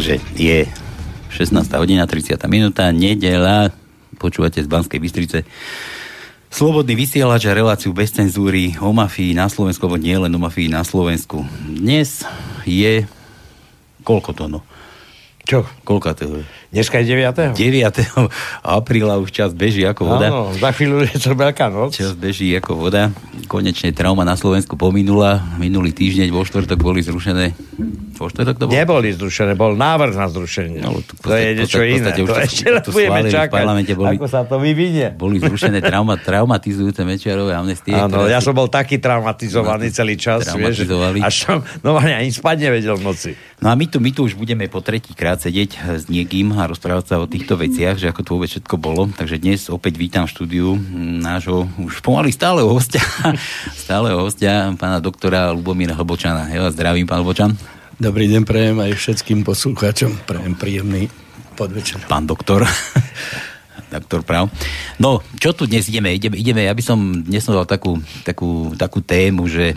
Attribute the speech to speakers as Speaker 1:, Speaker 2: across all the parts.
Speaker 1: Takže je 16. hodina, 30. minúta, nedela, počúvate z Banskej Bystrice. Slobodný vysielač a reláciu bez cenzúry o mafii na Slovensku, alebo nie len o mafii na Slovensku. Dnes je... Koľko to no?
Speaker 2: Čo?
Speaker 1: Koľko to je?
Speaker 2: Dneska je 9.
Speaker 1: 9. apríla už čas beží ako voda.
Speaker 2: Áno, za chvíľu je to veľká noc.
Speaker 1: Čas beží ako voda. Konečne trauma na Slovensku pominula. Minulý týždeň vo štvrtok boli zrušené vo štvrtok to bol?
Speaker 2: Neboli zrušené, bol návrh na zrušenie. No, to, to je niečo iné. To, ešte budeme čakať, boli, ako sa to vyvinie.
Speaker 1: Boli zrušené trauma, traumatizujúce Mečiarové amnestie.
Speaker 2: Áno, ja som bol taký traumatizovaný celý čas, vieš, až som no, ani spať nevedel v noci.
Speaker 1: No a my tu, my tu už budeme po tretí krát sedieť s niekým a rozprávať sa o týchto veciach, že ako to vôbec všetko bolo. Takže dnes opäť vítam v štúdiu nášho už pomaly stáleho hostia, stáleho hostia, pána doktora Lubomíra Hlbočana. Ja vás zdravím, pán Hlbočan.
Speaker 3: Dobrý deň prejem aj všetkým poslucháčom. Prejem príjemný podvečer.
Speaker 1: Pán doktor. doktor Prav. No, čo tu dnes ideme? Ideme, ideme ja by som dnes dal takú, takú, takú tému, že,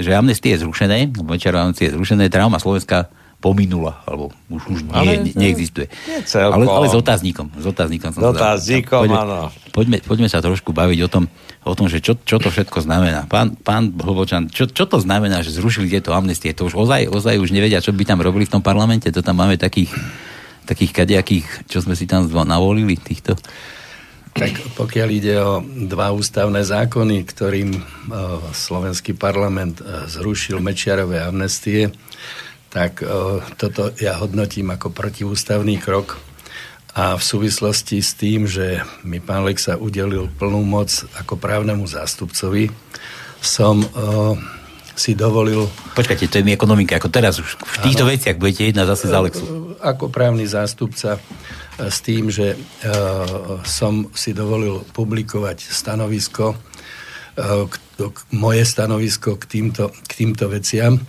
Speaker 1: že amnestie je zrušené, amnestie je zrušené, trauma Slovenska pominula, alebo už, už nie, ale, ne, neexistuje. Nie ale, ale s otáznikom. S otáznikom
Speaker 2: som s otáznikom, poďme, áno.
Speaker 1: Poďme, poďme sa trošku baviť o tom, o tom že čo, čo to všetko znamená. Pán, pán Hlbočan, čo, čo to znamená, že zrušili tieto amnestie? To už ozaj, ozaj už nevedia, čo by tam robili v tom parlamente? To tam máme takých, takých kadejakých, čo sme si tam navolili, týchto...
Speaker 3: Tak pokiaľ ide o dva ústavné zákony, ktorým uh, slovenský parlament uh, zrušil Mečiarové amnestie, tak uh, toto ja hodnotím ako protiústavný krok. A v súvislosti s tým, že mi pán Lexa udelil plnú moc ako právnemu zástupcovi, som uh, si dovolil...
Speaker 1: Počkajte, to je mi ekonomika, ako teraz už v týchto áno, veciach budete jedna zase za Lexu.
Speaker 3: Ako právny zástupca s tým, že uh, som si dovolil publikovať stanovisko, uh, k, k, moje stanovisko k týmto, k týmto veciam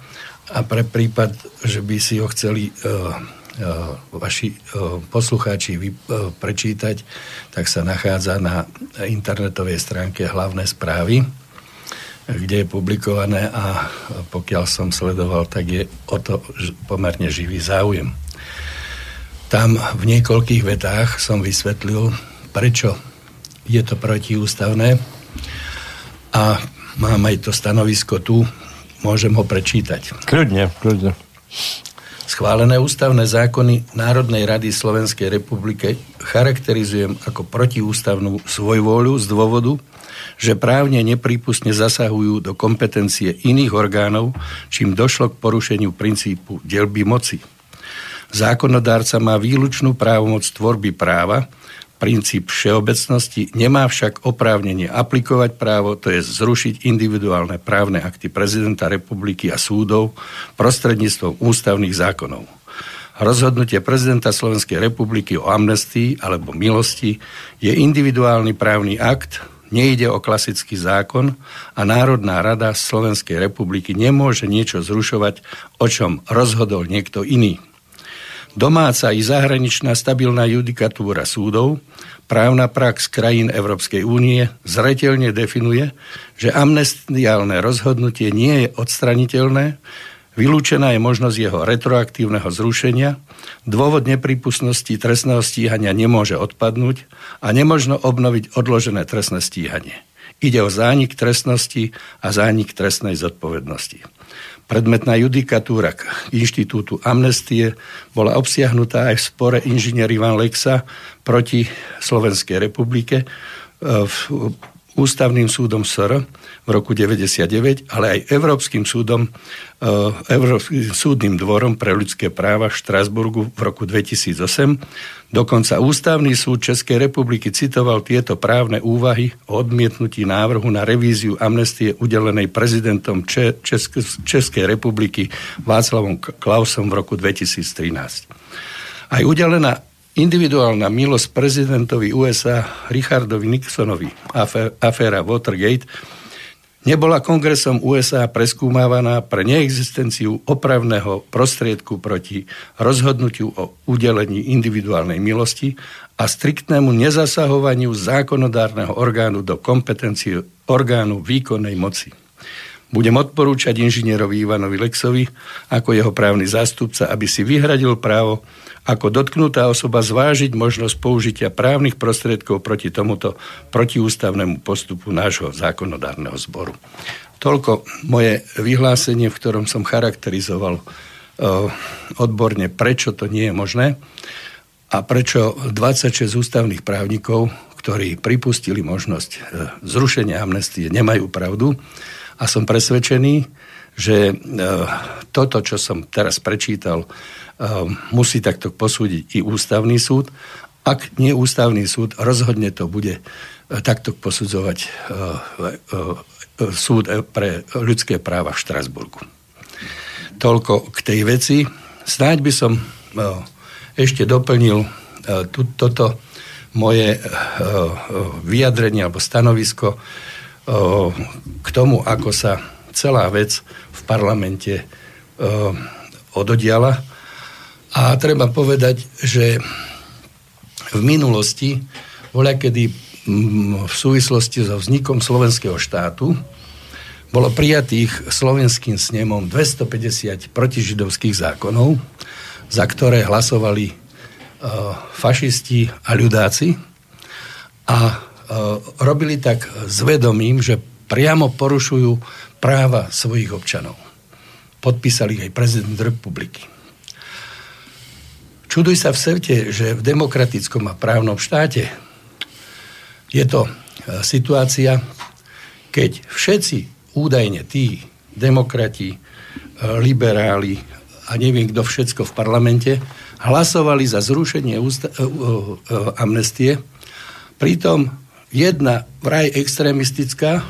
Speaker 3: a pre prípad, že by si ho chceli uh, uh, vaši uh, poslucháči vy, uh, prečítať, tak sa nachádza na internetovej stránke hlavné správy, kde je publikované a pokiaľ som sledoval, tak je o to pomerne živý záujem. Tam v niekoľkých vetách som vysvetlil, prečo je to protiústavné a mám aj to stanovisko tu Môžem ho prečítať.
Speaker 2: Kľudne, kľudne.
Speaker 3: Schválené ústavné zákony Národnej rady Slovenskej republike charakterizujem ako protiústavnú svojvôľu z dôvodu, že právne neprípustne zasahujú do kompetencie iných orgánov, čím došlo k porušeniu princípu delby moci. Zákonodárca má výlučnú právomoc tvorby práva, princíp všeobecnosti, nemá však oprávnenie aplikovať právo, to je zrušiť individuálne právne akty prezidenta republiky a súdov prostredníctvom ústavných zákonov. Rozhodnutie prezidenta Slovenskej republiky o amnestii alebo milosti je individuálny právny akt, nejde o klasický zákon a Národná rada Slovenskej republiky nemôže niečo zrušovať, o čom rozhodol niekto iný. Domáca i zahraničná stabilná judikatúra súdov, právna prax krajín Európskej únie zretelne definuje, že amnestiálne rozhodnutie nie je odstraniteľné, vylúčená je možnosť jeho retroaktívneho zrušenia, dôvod nepripustnosti trestného stíhania nemôže odpadnúť a nemožno obnoviť odložené trestné stíhanie. Ide o zánik trestnosti a zánik trestnej zodpovednosti. Predmetná judikatúra k inštitútu amnestie bola obsiahnutá aj v spore inžinier Ivan Lexa proti Slovenskej republike v ústavným súdom SR v roku 99, ale aj Európskym súdom, e, Európskym súdnym dvorom pre ľudské práva v Štrásburgu v roku 2008. Dokonca Ústavný súd Českej republiky citoval tieto právne úvahy o odmietnutí návrhu na revíziu amnestie udelenej prezidentom Českej republiky Václavom Klausom v roku 2013. Aj udelená Individuálna milosť prezidentovi USA Richardovi Nixonovi, aféra Watergate, nebola kongresom USA preskúmávaná pre neexistenciu opravného prostriedku proti rozhodnutiu o udelení individuálnej milosti a striktnému nezasahovaniu zákonodárneho orgánu do kompetencie orgánu výkonnej moci. Budem odporúčať inžinierovi Ivanovi Lexovi ako jeho právny zástupca, aby si vyhradil právo ako dotknutá osoba zvážiť možnosť použitia právnych prostriedkov proti tomuto protiústavnému postupu nášho zákonodárneho zboru. Toľko moje vyhlásenie, v ktorom som charakterizoval uh, odborne, prečo to nie je možné a prečo 26 ústavných právnikov, ktorí pripustili možnosť uh, zrušenia amnestie, nemajú pravdu a som presvedčený, že e, toto, čo som teraz prečítal, e, musí takto posúdiť i ústavný súd. Ak nie ústavný súd, rozhodne to bude e, takto posudzovať súd pre ľudské práva v Štrasburgu. Toľko k tej veci. Snáď by som ešte doplnil toto moje vyjadrenie alebo stanovisko k tomu, ako sa celá vec v parlamente ododiala. A treba povedať, že v minulosti, voľa kedy v súvislosti so vznikom slovenského štátu, bolo prijatých slovenským snemom 250 protižidovských zákonov, za ktoré hlasovali fašisti a ľudáci. A E, robili tak s vedomím, že priamo porušujú práva svojich občanov. Podpísali aj prezident republiky. Čuduj sa v svete, že v demokratickom a právnom štáte je to e, situácia, keď všetci údajne tí demokrati, e, liberáli a neviem kto všetko v parlamente hlasovali za zrušenie ústa- amnestie, pritom jedna vraj extrémistická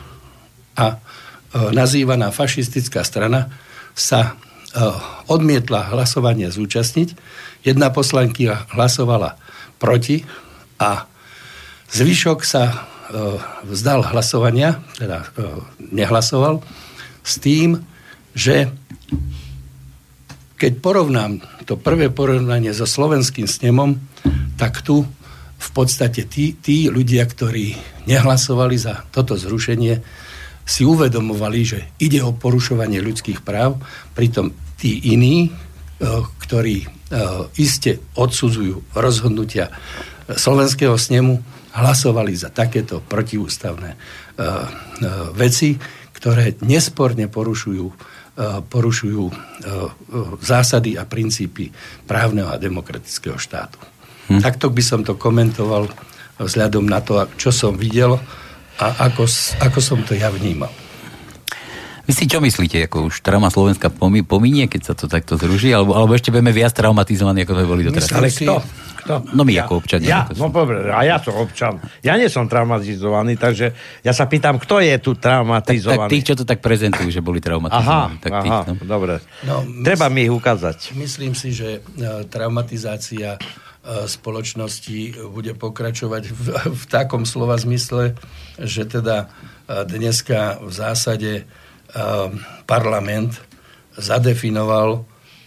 Speaker 3: a e, nazývaná fašistická strana sa e, odmietla hlasovanie zúčastniť. Jedna poslankyňa hlasovala proti a zvyšok sa e, vzdal hlasovania, teda nehlasoval, s tým, že keď porovnám to prvé porovnanie so slovenským snemom, tak tu v podstate tí, tí ľudia, ktorí nehlasovali za toto zrušenie, si uvedomovali, že ide o porušovanie ľudských práv, pritom tí iní, e, ktorí e, iste odsudzujú rozhodnutia slovenského snemu, hlasovali za takéto protiústavné e, veci, ktoré nesporne porušujú porušujú zásady a princípy právneho a demokratického štátu. Hm. Takto by som to komentoval vzhľadom na to, čo som videl a ako, ako som to ja vnímal.
Speaker 1: Vy si čo myslíte, ako už trauma Slovenska pominie, keď sa to takto zruží, alebo, alebo ešte budeme viac traumatizovaní, ako sme boli doteraz?
Speaker 2: Ale kto?
Speaker 1: kto? No my
Speaker 2: ja,
Speaker 1: ako občania.
Speaker 2: Ja, no dobre, a ja som občan. Ja nie som traumatizovaný, takže ja sa pýtam, kto je tu traumatizovaný?
Speaker 1: Tak, tak tí, čo to tak prezentujú, že boli traumatizovaní.
Speaker 2: Aha, tak aha tí, no. dobre. No, Treba mi ich ukázať.
Speaker 3: Myslím si, že uh, traumatizácia E, spoločnosti bude pokračovať v, v takom slova zmysle, že teda e, dneska v zásade e, parlament zadefinoval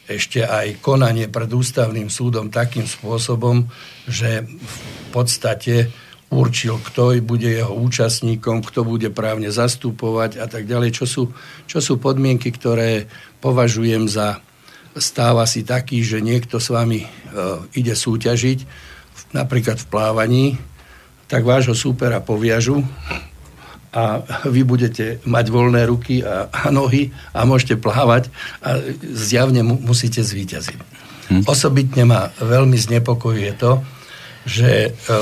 Speaker 3: ešte aj konanie pred ústavným súdom takým spôsobom, že v podstate určil, kto bude jeho účastníkom, kto bude právne zastupovať a tak ďalej, čo sú, čo sú podmienky, ktoré považujem za stáva si taký, že niekto s vami e, ide súťažiť, napríklad v plávaní, tak vášho súpera poviažu a vy budete mať voľné ruky a, a nohy a môžete plávať a zjavne mu, musíte zvíťaziť. Hm. Osobitne ma veľmi znepokojuje to, že e, e,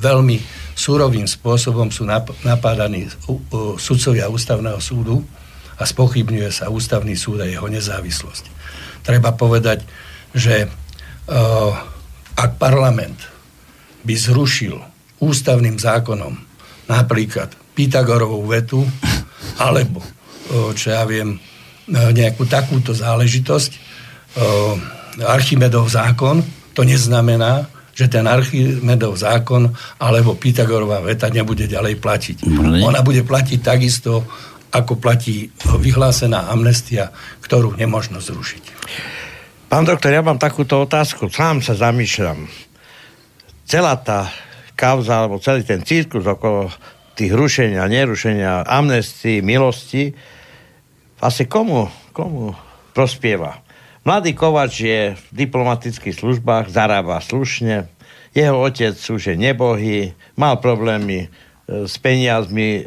Speaker 3: veľmi súrovým spôsobom sú nap- napádaní sudcovia ústavného súdu, a spochybňuje sa ústavný súd a jeho nezávislosť. Treba povedať, že uh, ak parlament by zrušil ústavným zákonom napríklad Pythagorovú vetu alebo, uh, čo ja viem, uh, nejakú takúto záležitosť, Archimedov zákon, to neznamená, že ten Archimedov zákon alebo Pythagorová veta nebude ďalej platiť. Ona bude platiť takisto ako platí vyhlásená amnestia, ktorú nemožno zrušiť.
Speaker 2: Pán doktor, ja mám takúto otázku. Sám sa zamýšľam. Celá tá kauza, alebo celý ten cirkus okolo tých rušenia, nerušenia, amnestii, milosti, asi komu, komu prospieva? Mladý Kovač je v diplomatických službách, zarába slušne, jeho otec už je nebohý, mal problémy s peniazmi, e,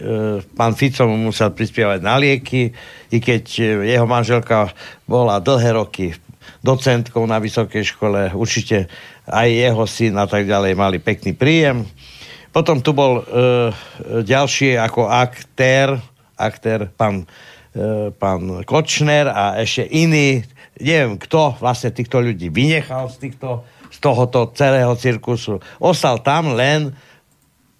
Speaker 2: pán Fico mu musel prispievať na lieky, i keď e, jeho manželka bola dlhé roky docentkou na vysokej škole, určite aj jeho syn a tak ďalej mali pekný príjem. Potom tu bol e, ďalší ako aktér, aktér pán, e, pán Kočner a ešte iný neviem kto vlastne týchto ľudí vynechal z, týchto, z tohoto celého cirkusu. Ostal tam len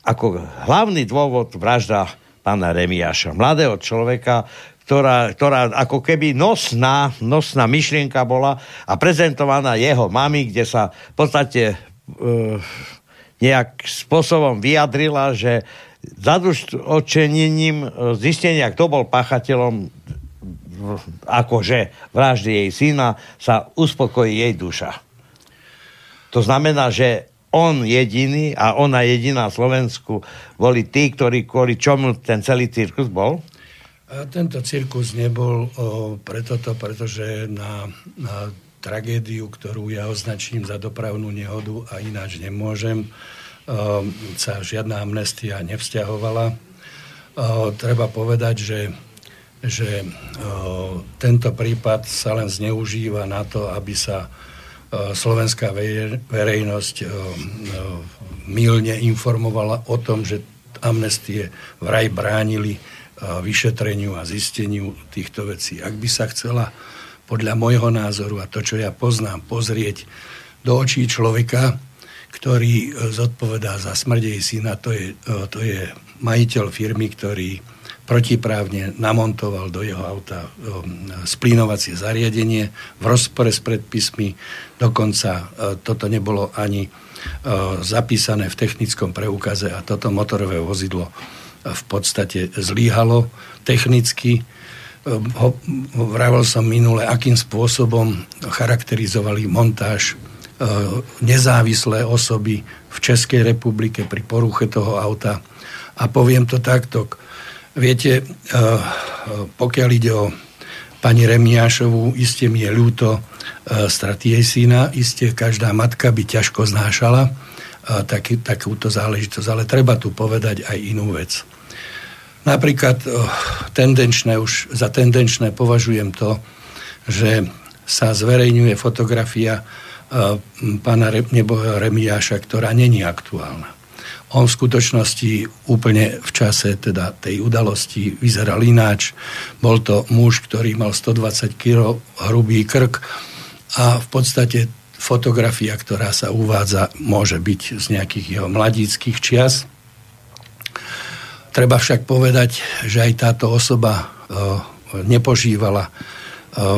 Speaker 2: ako hlavný dôvod vražda pána Remiaša, mladého človeka, ktorá, ktorá ako keby nosná, nosná myšlienka bola a prezentovaná jeho mami, kde sa v podstate e, nejak spôsobom vyjadrila, že zadušočením zistenia, kto bol páchateľom akože vraždy jej syna, sa uspokojí jej duša. To znamená, že on jediný a ona jediná Slovensku boli tí, ktorí kvôli čomu ten celý cirkus bol?
Speaker 3: A tento cirkus nebol o, preto to, pretože na, na tragédiu, ktorú ja označím za dopravnú nehodu a ináč nemôžem, o, sa žiadna amnestia nevzťahovala. O, treba povedať, že že o, tento prípad sa len zneužíva na to, aby sa slovenská verejnosť o, o, milne informovala o tom, že amnestie vraj bránili vyšetreniu a zisteniu týchto vecí. Ak by sa chcela podľa môjho názoru a to, čo ja poznám, pozrieť do očí človeka, ktorý zodpovedá za smrť jej syna, to je, to je majiteľ firmy, ktorý protiprávne namontoval do jeho auta splínovacie zariadenie v rozpore s predpismi. Dokonca uh, toto nebolo ani uh, zapísané v technickom preukaze a toto motorové vozidlo uh, v podstate zlíhalo technicky. Um, Vravel som minule, akým spôsobom charakterizovali montáž nezávislé osoby v Českej republike pri poruche toho auta. A poviem to takto, Viete, eh, pokiaľ ide o pani Remiášovú, iste mi je ľúto eh, straty jej syna, iste každá matka by ťažko znášala eh, taký, takúto záležitosť, ale treba tu povedať aj inú vec. Napríklad tendenčné, už za tendenčné považujem to, že sa zverejňuje fotografia pána Remiáša, ktorá není aktuálna. On v skutočnosti úplne v čase teda tej udalosti vyzeral ináč. Bol to muž, ktorý mal 120 kg hrubý krk a v podstate fotografia, ktorá sa uvádza, môže byť z nejakých jeho mladíckých čias. Treba však povedať, že aj táto osoba e, nepožívala e,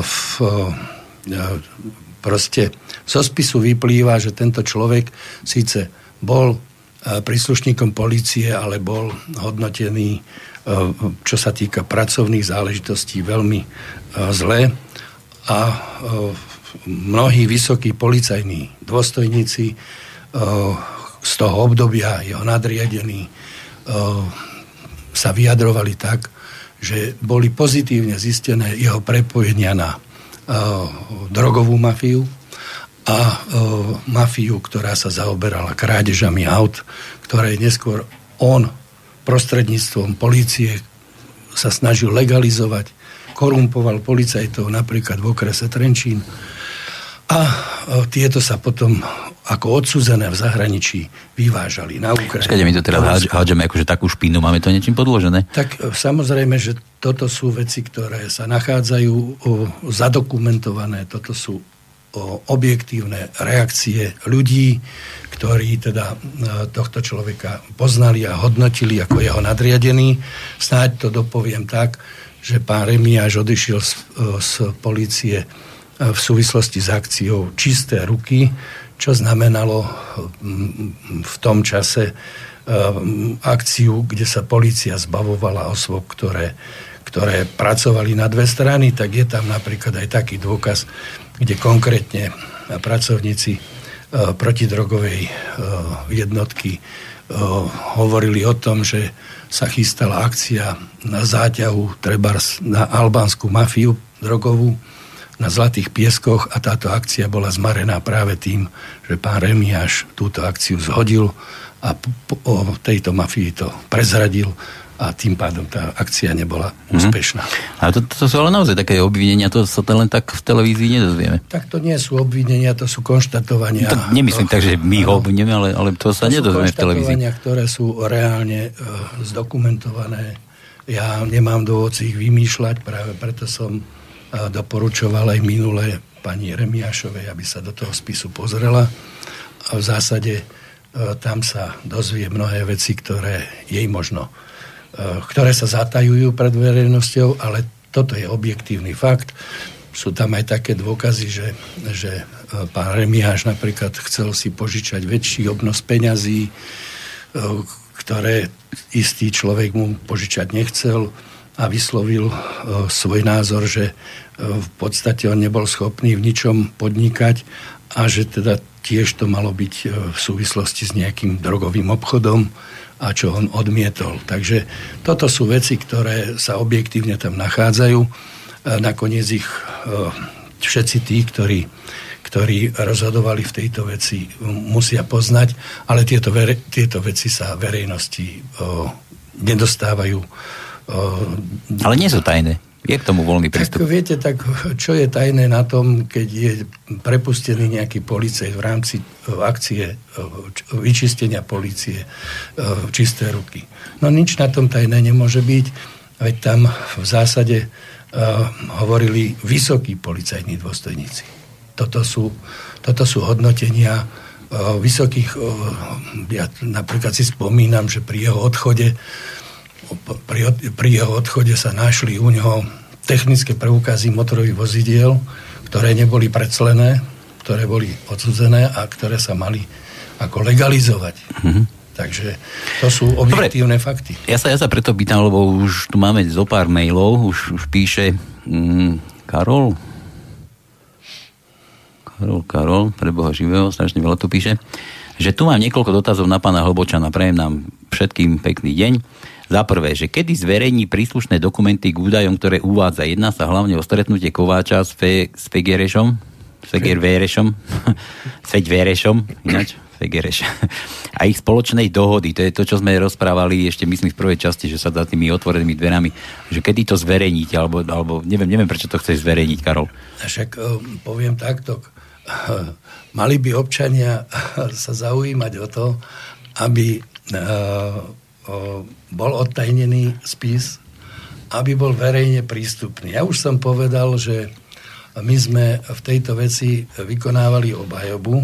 Speaker 3: v, e, proste zo spisu vyplýva, že tento človek síce bol príslušníkom policie, ale bol hodnotený, e, čo sa týka pracovných záležitostí, veľmi e, zle. A e, mnohí vysokí policajní dôstojníci z toho obdobia, jeho nadriadení, sa vyjadrovali tak, že boli pozitívne zistené jeho prepojenia na drogovú mafiu, a e, mafiu, ktorá sa zaoberala krádežami aut, ktoré neskôr on prostredníctvom polície sa snažil legalizovať, korumpoval policajtov napríklad v okrese Trenčín a e, tieto sa potom ako odsúzené v zahraničí vyvážali na Ukrajinu.
Speaker 1: Skade my to teraz hádžeme akože takú špínu, máme to niečím podložené?
Speaker 3: Tak e, samozrejme, že toto sú veci, ktoré sa nachádzajú zadokumentované, toto sú objektívne reakcie ľudí, ktorí teda e, tohto človeka poznali a hodnotili ako jeho nadriadený. Snáď to dopoviem tak, že pán Remiáš odišiel z, e, z policie e, v súvislosti s akciou Čisté ruky, čo znamenalo v tom čase akciu, kde sa policia zbavovala osôb, ktoré, ktoré pracovali na dve strany, tak je tam napríklad aj taký dôkaz, kde konkrétne pracovníci e, protidrogovej e, jednotky hovorili o tom, že sa chystala akcia na záťahu trebárs na albánsku mafiu drogovú na Zlatých pieskoch a táto akcia bola zmarená práve tým, že pán Remiáš túto akciu zhodil a o tejto mafii to prezradil a tým pádom tá akcia nebola mm-hmm. úspešná.
Speaker 1: A to, to sú ale naozaj také obvinenia, to sa len tak v televízii nedozvieme.
Speaker 3: Tak to nie sú obvinenia, to sú konštatovania. To
Speaker 1: nemyslím to, tak, že my ho obviníme, ale, ale to sa to nedozvieme v televízii.
Speaker 3: ktoré sú reálne uh, zdokumentované. Ja nemám dôvod ich vymýšľať, práve preto som uh, doporučoval aj minulé pani Remiášovej, aby sa do toho spisu pozrela. A v zásade uh, tam sa dozvie mnohé veci, ktoré jej možno ktoré sa zatajujú pred verejnosťou, ale toto je objektívny fakt. Sú tam aj také dôkazy, že, že eh, pán Remiáš napríklad chcel si požičať väčší obnos peňazí, eh, ktoré istý človek mu požičať nechcel a vyslovil svoj názor, že v podstate on nebol schopný v ničom podnikať a že teda tiež to malo byť v súvislosti s nejakým drogovým obchodom a čo on odmietol. Takže toto sú veci, ktoré sa objektívne tam nachádzajú. Nakoniec ich e, všetci tí, ktorí, ktorí rozhodovali v tejto veci, musia poznať, ale tieto, tieto veci sa verejnosti e, nedostávajú.
Speaker 1: Ale nie sú tajné. Je k tomu voľný prístup.
Speaker 3: Tak viete, tak čo je tajné na tom, keď je prepustený nejaký policajt v rámci e, akcie e, vyčistenia policie e, čisté ruky. No nič na tom tajné nemôže byť, veď tam v zásade hovorili vysokí policajní dôstojníci. Toto sú, toto sú hodnotenia vysokých, ja napríklad si spomínam, že pri jeho odchode pri, pri jeho odchode sa našli u neho technické preukazy motorových vozidiel, ktoré neboli preclené, ktoré boli odsudzené a ktoré sa mali ako legalizovať. Mm-hmm. Takže to sú objektívne Dobre, fakty.
Speaker 1: Ja sa, ja sa preto pýtam, lebo už tu máme zo pár mailov, už, už píše mm, Karol, Karol, Karol, preboha živého, strašne veľa tu píše, že tu mám niekoľko dotazov na pána Hlbočana, prajem nám všetkým pekný deň. Za prvé, že kedy zverejní príslušné dokumenty k údajom, ktoré uvádza. Jedná sa hlavne o stretnutie Kováča s, Fe, s Fegerešom, Feger Vérešom, ináč, Fegereš. A ich spoločnej dohody, to je to, čo sme rozprávali ešte myslím v prvej časti, že sa za tými otvorenými dverami, že kedy to zverejníte, alebo, alebo neviem, neviem, prečo to chceš zverejniť, Karol.
Speaker 3: Však um, poviem takto, mali by občania sa zaujímať o to, aby uh, bol odtajnený spis, aby bol verejne prístupný. Ja už som povedal, že my sme v tejto veci vykonávali obhajobu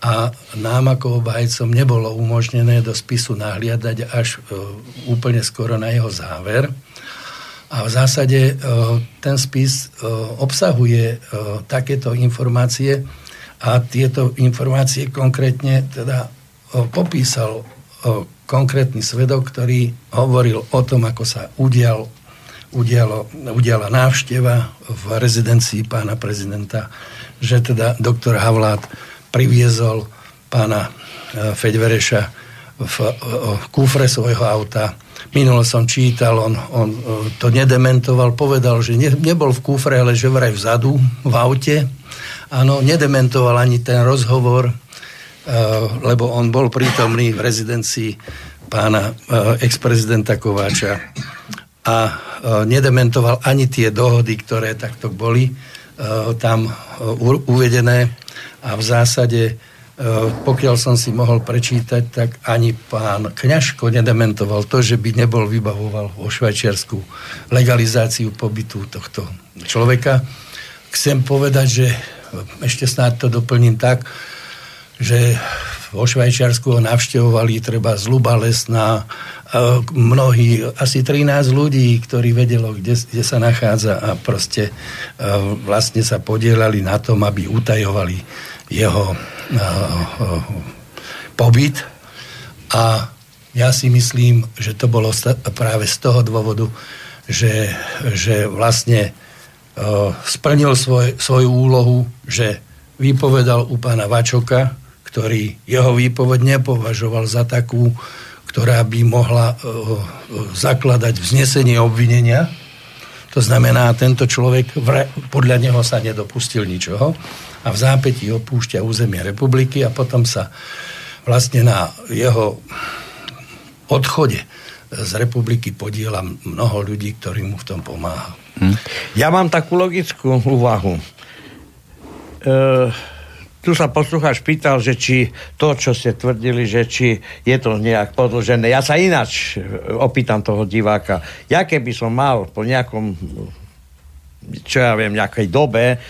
Speaker 3: a nám ako obhajcom nebolo umožnené do spisu nahliadať až e, úplne skoro na jeho záver. A v zásade e, ten spis e, obsahuje takéto informácie a tieto informácie konkrétne teda popísal konkrétny svedok, ktorý hovoril o tom, ako sa udial, udialo, udiala návšteva v rezidencii pána prezidenta, že teda doktor Havlát priviezol pána e, Feďvereša v, e, v kúfre svojho auta. Minulo som čítal, on, on e, to nedementoval, povedal, že ne, nebol v kúfre, ale že vraj vzadu, v aute. Áno, nedementoval ani ten rozhovor, lebo on bol prítomný v rezidencii pána eh, ex-prezidenta Kováča a eh, nedementoval ani tie dohody, ktoré takto boli tam uvedené a v zásade pokiaľ som si mohol prečítať, tak ani pán Kňažko nedementoval to, že by nebol vybavoval vo Švajčiarsku legalizáciu pobytu tohto človeka. Chcem povedať, že ešte snáď to doplním tak, že vo Švajčiarsku ho navštevovali treba zluba lesná, mnohí, asi 13 ľudí, ktorí vedelo, kde, kde sa nachádza a proste vlastne sa podielali na tom, aby utajovali jeho pobyt. A ja si myslím, že to bolo práve z toho dôvodu, že, že vlastne splnil svoj, svoju úlohu, že vypovedal u pána Vačoka, ktorý jeho výpoveď nepovažoval za takú, ktorá by mohla zakladať vznesenie obvinenia. To znamená, tento človek podľa neho sa nedopustil ničoho a v zápätí opúšťa územie republiky a potom sa vlastne na jeho odchode z republiky podiela mnoho ľudí, ktorí mu v tom pomáha. Hm.
Speaker 2: Ja mám takú logickú úvahu. E, tu sa poslucháč pýtal, že či to, čo ste tvrdili, že či je to nejak podložené. Ja sa ináč opýtam toho diváka. Ja keby som mal po nejakom čo ja viem, nejakej dobe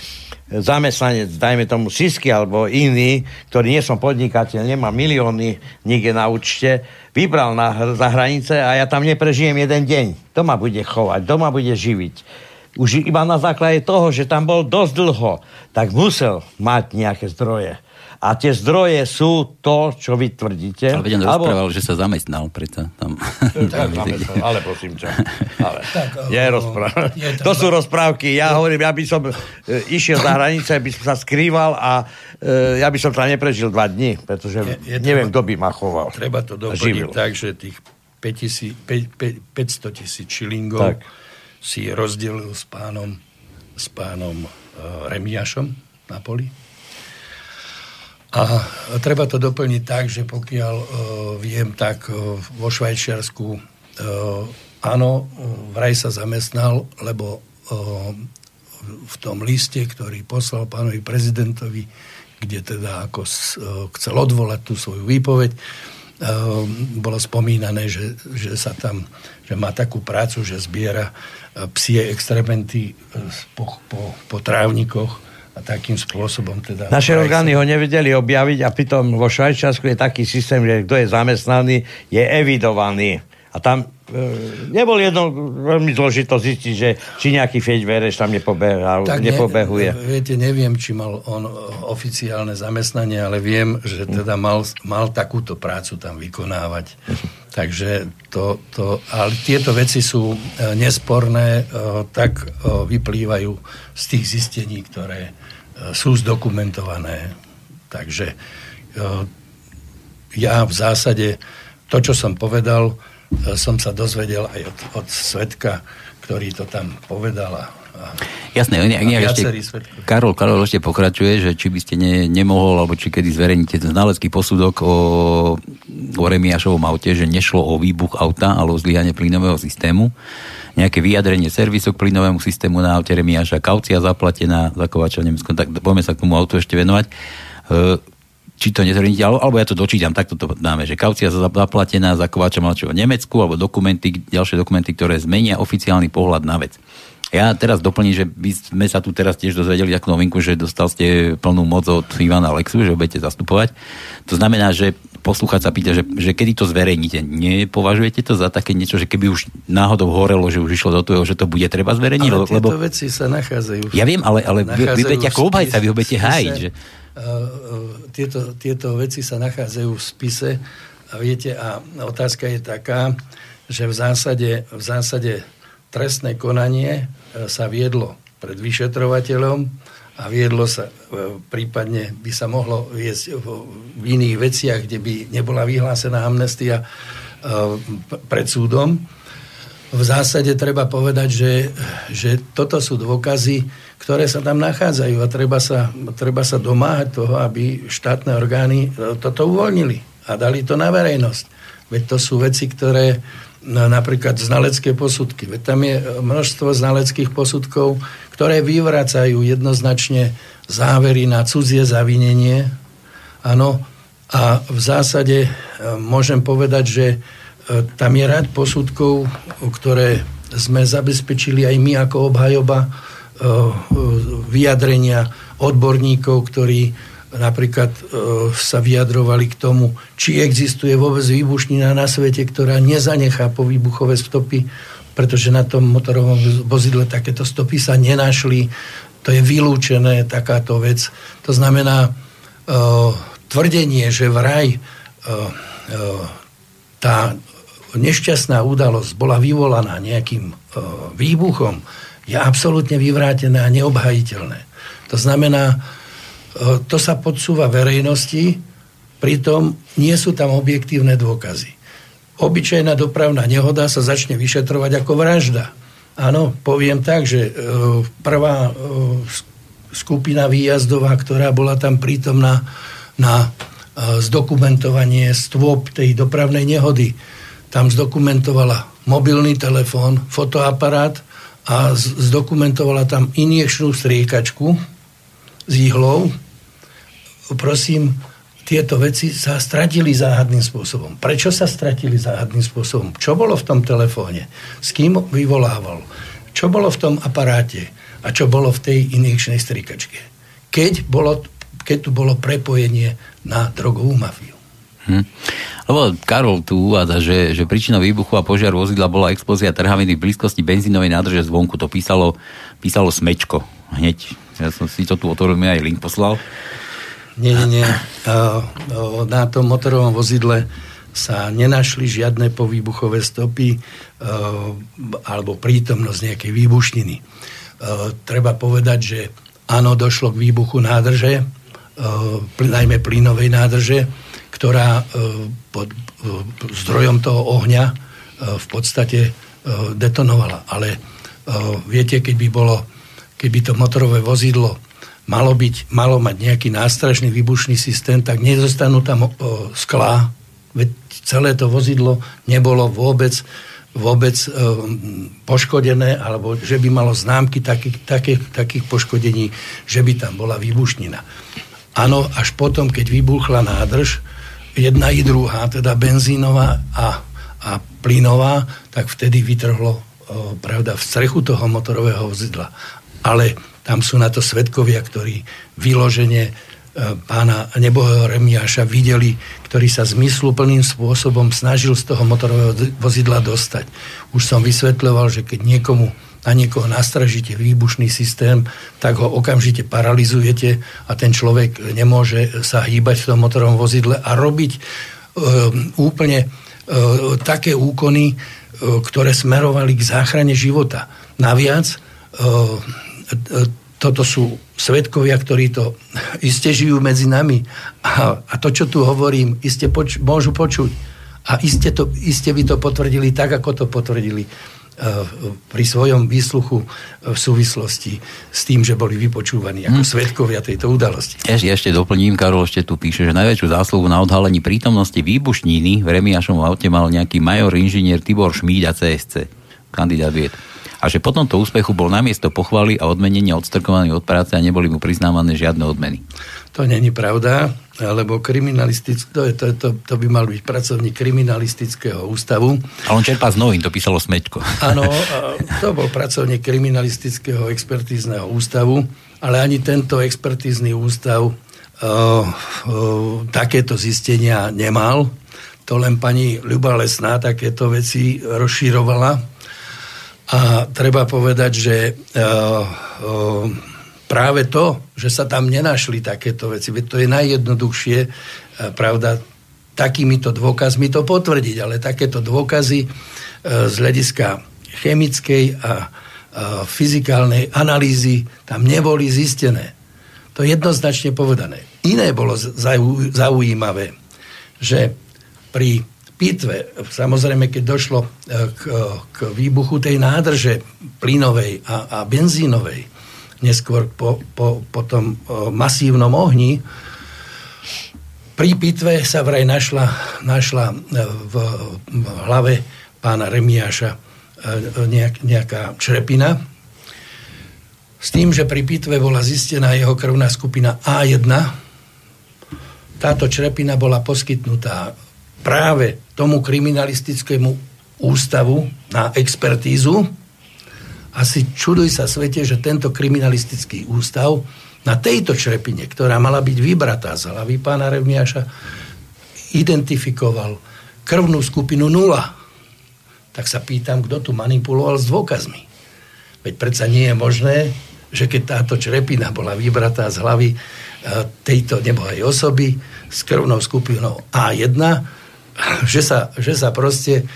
Speaker 2: zamestnanec, dajme tomu Sisky alebo iný, ktorý nie som podnikateľ, nemá milióny nikde na účte, vybral na, za hranice a ja tam neprežijem jeden deň. To ma bude chovať, to ma bude živiť. Už iba na základe toho, že tam bol dosť dlho, tak musel mať nejaké zdroje. A tie zdroje sú to, čo vy tvrdíte.
Speaker 1: Ale vedem alebo... rozprával, že sa zamestnal preto tam.
Speaker 2: Tak, zamestnal, ale prosím ťa. Ale tak, je rozpráv... je to, to sú rozprávky. Ja hovorím, ja by som e, išiel za hranice, by som sa skrýval a e, ja by som tam neprežil dva dní, pretože je, je neviem, kto by ma choval.
Speaker 3: Treba to doplniť tak, že tých 500 tisíc šilingov tak. Si rozdelil s pánom, s pánom uh, Remiašom na poli. A treba to doplniť tak, že pokiaľ uh, viem, tak uh, vo Švajčiarsku uh, áno, vraj sa zamestnal, lebo uh, v tom liste, ktorý poslal pánovi prezidentovi, kde teda ako uh, chcel odvolať tú svoju výpoveď, uh, bolo spomínané, že, že sa tam, že má takú prácu, že zbiera psie extrementy po, po, po trávnikoch a takým spôsobom teda...
Speaker 2: Naše orgány ho nevedeli objaviť a pritom vo Švajčiarsku je taký systém, že kto je zamestnaný, je evidovaný. A tam e, nebol jedno veľmi zložito zistiť, že či nejaký Feď Vereš tam nepobehal, tak nepobehuje.
Speaker 3: Ne, viete, neviem, či mal on oficiálne zamestnanie, ale viem, že teda mal, mal takúto prácu tam vykonávať. Takže to, to, ale tieto veci sú e, nesporné, e, tak e, vyplývajú z tých zistení, ktoré sú zdokumentované. Takže ja v zásade to, čo som povedal, som sa dozvedel aj od, od svetka, ktorý to tam povedal a
Speaker 1: Jasné, nejak, nejak ešte, Karol, Karol ešte pokračuje, že či by ste ne, nemohol, alebo či kedy zverejníte ten znalecký posudok o, o Remiašovom aute, že nešlo o výbuch auta, ale o zlyhanie plynového systému. Nejaké vyjadrenie servisu k plynovému systému na aute Remiaša, kaucia zaplatená za Kovača Nemecko, tak poďme sa k tomu autu ešte venovať. E, či to nezhrníte, alebo ja to dočítam, takto to dáme, že kaucia zaplatená za Kováča Malčova v Nemecku, alebo dokumenty, ďalšie dokumenty, ktoré zmenia oficiálny pohľad na vec. Ja teraz doplním, že by sme sa tu teraz tiež dozvedeli takú novinku, že dostal ste plnú moc od Ivana Lexu, že budete zastupovať. To znamená, že poslúchať sa pýta, že, že kedy to zverejníte. Nepovažujete to za také niečo, že keby už náhodou horelo, že už išlo do toho, že to bude treba zverejniť?
Speaker 3: Ale tieto lebo... veci sa nachádzajú.
Speaker 1: Ja viem, ale, ale vy, vy budete ako obhajca, vy ho budete hájiť. Že
Speaker 3: tieto, tieto veci sa nachádzajú v spise a viete, a otázka je taká, že v zásade, v zásade trestné konanie e, sa viedlo pred vyšetrovateľom a viedlo sa, e, prípadne by sa mohlo viesť v iných veciach, kde by nebola vyhlásená amnestia e, pred súdom. V zásade treba povedať, že, že toto sú dôkazy, ktoré sa tam nachádzajú a treba sa, treba sa domáhať toho, aby štátne orgány e, toto uvoľnili a dali to na verejnosť. Veď to sú veci, ktoré no, napríklad znalecké posudky. Veď tam je množstvo znaleckých posudkov, ktoré vyvracajú jednoznačne závery na cudzie zavinenie. Áno, a v zásade e, môžem povedať, že e, tam je rad posudkov, ktoré sme zabezpečili aj my ako obhajoba vyjadrenia odborníkov, ktorí napríklad eh, sa vyjadrovali k tomu, či existuje vôbec výbušnina na svete, ktorá nezanechá po výbuchové stopy, pretože na tom motorovom vozidle takéto stopy sa nenašli. To je vylúčené, takáto vec. To znamená, uh, tvrdenie, že vraj tá nešťastná udalosť bola vyvolaná nejakým výbuchom, je absolútne vyvrátené a neobhajiteľné. To znamená, e, to sa podsúva verejnosti Pritom nie sú tam objektívne dôkazy. Obyčajná dopravná nehoda sa začne vyšetrovať ako vražda. Áno, poviem tak, že e, prvá e, skupina výjazdová, ktorá bola tam prítomná na zdokumentovanie stôp tej dopravnej nehody, tam zdokumentovala mobilný telefón, fotoaparát a zdokumentovala tam injekčnú striekačku s ihlou. Prosím, tieto veci sa stratili záhadným spôsobom. Prečo sa stratili záhadným spôsobom? Čo bolo v tom telefóne? S kým vyvolával? Čo bolo v tom aparáte? A čo bolo v tej injekčnej strikačke? Keď, bolo, keď tu bolo prepojenie na drogovú mafiu.
Speaker 1: Hm. Lebo Karol tu uvádza, že, že príčinou výbuchu a požiar vozidla bola explózia trhaviny v blízkosti benzínovej nádrže zvonku. To písalo, písalo smečko. Hneď. Ja som si to tu otvoril, mi aj link poslal.
Speaker 3: Nie, nie, nie. Na tom motorovom vozidle sa nenašli žiadne povýbuchové stopy alebo prítomnosť nejakej výbušniny. Treba povedať, že áno, došlo k výbuchu nádrže, najmä plynovej nádrže, ktorá pod zdrojom toho ohňa v podstate detonovala. Ale viete, keď by bolo, keby to motorové vozidlo malo, byť, malo mať nejaký nástražný výbušný systém, tak nezostanú tam sklá, veď celé to vozidlo nebolo vôbec, vôbec e, poškodené, alebo že by malo známky takých, takých, takých poškodení, že by tam bola výbušnina. Áno, až potom, keď vybuchla nádrž, jedna i druhá, teda benzínová a, a plynová, tak vtedy vytrhlo pravda, v strechu toho motorového vozidla. Ale tam sú na to svetkovia, ktorí vyložene e, pána nebohého Remiáša videli, ktorý sa zmysluplným spôsobom snažil z toho motorového vozidla dostať. Už som vysvetľoval, že keď niekomu na niekoho nastražíte výbušný systém, tak ho okamžite paralizujete a ten človek nemôže sa hýbať v tom motorovom vozidle a robiť e, úplne e, také úkony, e, ktoré smerovali k záchrane života. Naviac toto sú svetkovia, ktorí to iste žijú medzi nami a, a to, čo tu hovorím, iste poč- môžu počuť. A iste, to, iste by to potvrdili tak, ako to potvrdili pri svojom výsluchu v súvislosti s tým, že boli vypočúvaní ako hmm. svetkovia tejto udalosti.
Speaker 1: Ešte, ešte doplním, Karol ešte tu píše, že najväčšiu zásluhu na odhalení prítomnosti výbušniny v Remiašovom aute mal nejaký major inžinier Tibor Šmíd a CSC, kandidát vied a že po tomto úspechu bol namiesto pochvaly a odmenenia odstrkovaný od práce a neboli mu priznávané žiadne odmeny.
Speaker 3: To není pravda, lebo kriminalistick, to, je, to, to, to by mal byť pracovník kriminalistického ústavu.
Speaker 1: A on čerpá z novín, to písalo Smečko.
Speaker 3: Áno, to bol pracovník kriminalistického expertízneho ústavu, ale ani tento expertízny ústav uh, uh, takéto zistenia nemal. To len pani Ľuba Lesná takéto veci rozširovala a treba povedať, že uh, uh, práve to, že sa tam nenašli takéto veci, veď to je najjednoduchšie, uh, pravda, takýmito dôkazmi to potvrdiť, ale takéto dôkazy uh, z hľadiska chemickej a fyzikálnej analýzy tam neboli zistené. To je jednoznačne povedané. Iné bolo zaujímavé, že pri pitve, samozrejme, keď došlo e, k, k výbuchu tej nádrže plynovej a, a benzínovej, neskôr po, po, po tom e, masívnom ohni, pri pitve sa vraj našla, našla e, v, v hlave pána Remiáša nejak, nejaká črepina, s tým, že pri pitve bola zistená jeho krvná skupina A1. Táto črepina bola poskytnutá práve tomu kriminalistickému ústavu na expertízu. Asi čuduj sa svete, že tento kriminalistický ústav na tejto črepine, ktorá mala byť vybratá z hlavy pána Revniaša, identifikoval krvnú skupinu nula. Tak sa pýtam, kto tu manipuloval s dôkazmi. Veď predsa nie je možné, že keď táto črepina bola vybratá z hlavy e, tejto nebohej osoby s krvnou skupinou A1, že sa, že sa proste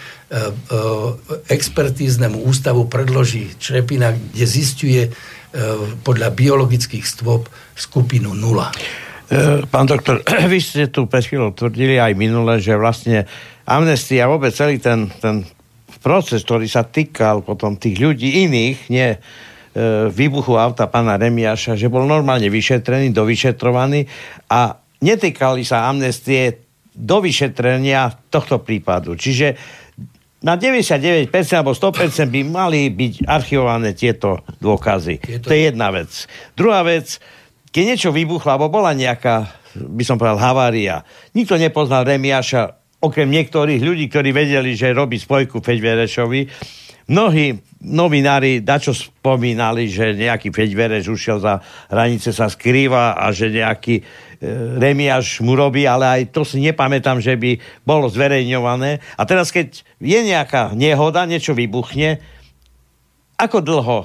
Speaker 3: expertíznemu ústavu predloží črepina, kde zistuje e, podľa biologických stôp skupinu nula.
Speaker 2: pán doktor, vy ste tu pred chvíľou tvrdili aj minule, že vlastne amnestia, vôbec celý ten, ten proces, ktorý sa týkal potom tých ľudí iných, nie e, výbuchu auta pána Remiaša, že bol normálne vyšetrený, dovyšetrovaný a netýkali sa amnestie do vyšetrenia tohto prípadu. Čiže na 99% alebo 100% by mali byť archivované tieto dôkazy. Je to... je jedna vec. Druhá vec, keď niečo vybuchlo, alebo bola nejaká, by som povedal, havária, nikto nepoznal Remiaša, okrem niektorých ľudí, ktorí vedeli, že robí spojku Feďverešovi, mnohí novinári dačo spomínali, že nejaký Feďvereš ušiel za hranice, sa skrýva a že nejaký Remiaš mu robí, ale aj to si nepamätám, že by bolo zverejňované. A teraz, keď je nejaká nehoda, niečo vybuchne, ako dlho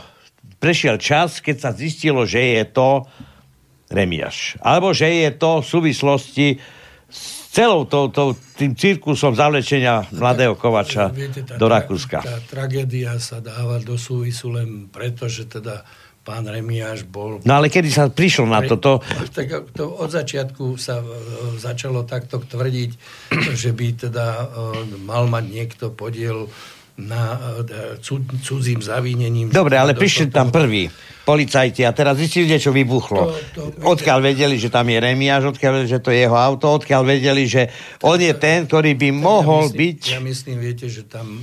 Speaker 2: prešiel čas, keď sa zistilo, že je to Remiaš. Alebo že je to v súvislosti s celou to, to, tým cirkusom zavlečenia mladého Kovača viete, tá, do Rakúska.
Speaker 3: Tá, tá tragédia sa dáva do súvisu len preto, že teda pán Remiáš bol...
Speaker 2: No ale kedy sa prišlo na toto?
Speaker 3: Tak to od začiatku sa e, začalo takto tvrdiť, že by teda e, mal mať niekto podiel na e, cudzím zavínením.
Speaker 2: Dobre, ale prišli tam prví policajti a teraz zistili, čo vybuchlo. To, to, odkiaľ vedeli, že tam je Remiáš, odkiaľ vedeli, že to je jeho auto, odkiaľ vedeli, že on je ten, ktorý by mohol
Speaker 3: ja
Speaker 2: myslím, byť...
Speaker 3: Ja myslím, viete, že tam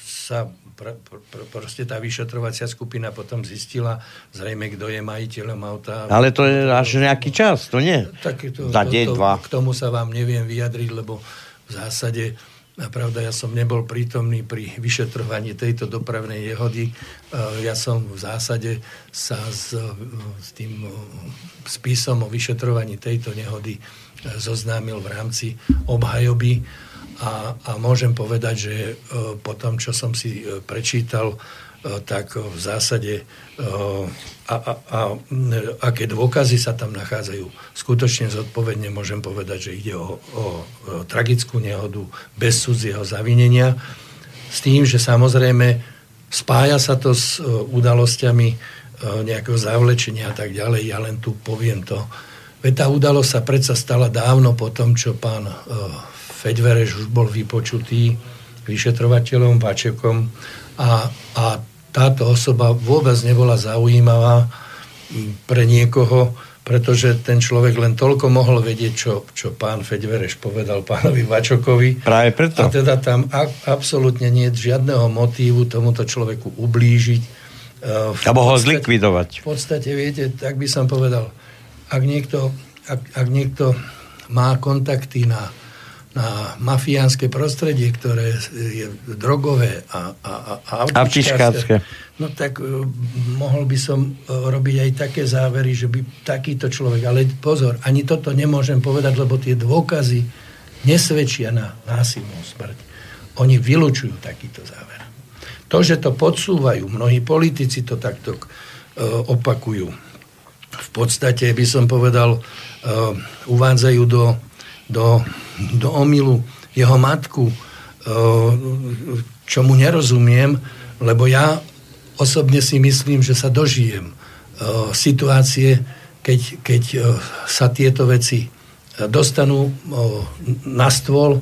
Speaker 3: sa pr, pr, pr, proste tá vyšetrovacia skupina potom zistila zrejme, kto je majiteľom auta.
Speaker 2: Ale to je až nejaký čas, to nie?
Speaker 3: Tak to,
Speaker 2: Za deň, dva.
Speaker 3: K tomu sa vám neviem vyjadriť, lebo v zásade pravda, ja som nebol prítomný pri vyšetrovaní tejto dopravnej jehody. E, ja som v zásade sa s, s tým spisom o vyšetrovaní tejto nehody e, zoznámil v rámci obhajoby a, a môžem povedať, že e, po tom, čo som si e, prečítal, e, tak v zásade a, a, a aké dôkazy sa tam nachádzajú. Skutočne zodpovedne môžem povedať, že ide o, o, tragickú nehodu bez cudzieho zavinenia, s tým, že samozrejme spája sa to s udalosťami nejakého zavlečenia a tak ďalej. Ja len tu poviem to. Veď tá udalosť sa predsa stala dávno po tom, čo pán Feďvereš už bol vypočutý vyšetrovateľom Vačekom a, a táto osoba vôbec nebola zaujímavá pre niekoho, pretože ten človek len toľko mohol vedieť, čo, čo pán Feďvereš povedal pánovi Vačokovi.
Speaker 2: Práve preto.
Speaker 3: A teda tam a, absolútne nie je žiadneho motívu tomuto človeku ublížiť.
Speaker 2: Uh, Alebo ho zlikvidovať.
Speaker 3: V podstate, viete, tak by som povedal, ak niekto, ak, ak niekto má kontakty na na mafiánske prostredie, ktoré je drogové a, a, a
Speaker 2: avtičkárske,
Speaker 3: no tak uh, mohol by som uh, robiť aj také závery, že by takýto človek, ale pozor, ani toto nemôžem povedať, lebo tie dôkazy nesvedčia na násilnú smrť. Oni vylučujú takýto záver. To, že to podsúvajú, mnohí politici to takto uh, opakujú. V podstate by som povedal, uvádzajú do do, do omilu jeho matku, e, čomu nerozumiem, lebo ja osobne si myslím, že sa dožijem e, situácie, keď, keď e, sa tieto veci dostanú na stôl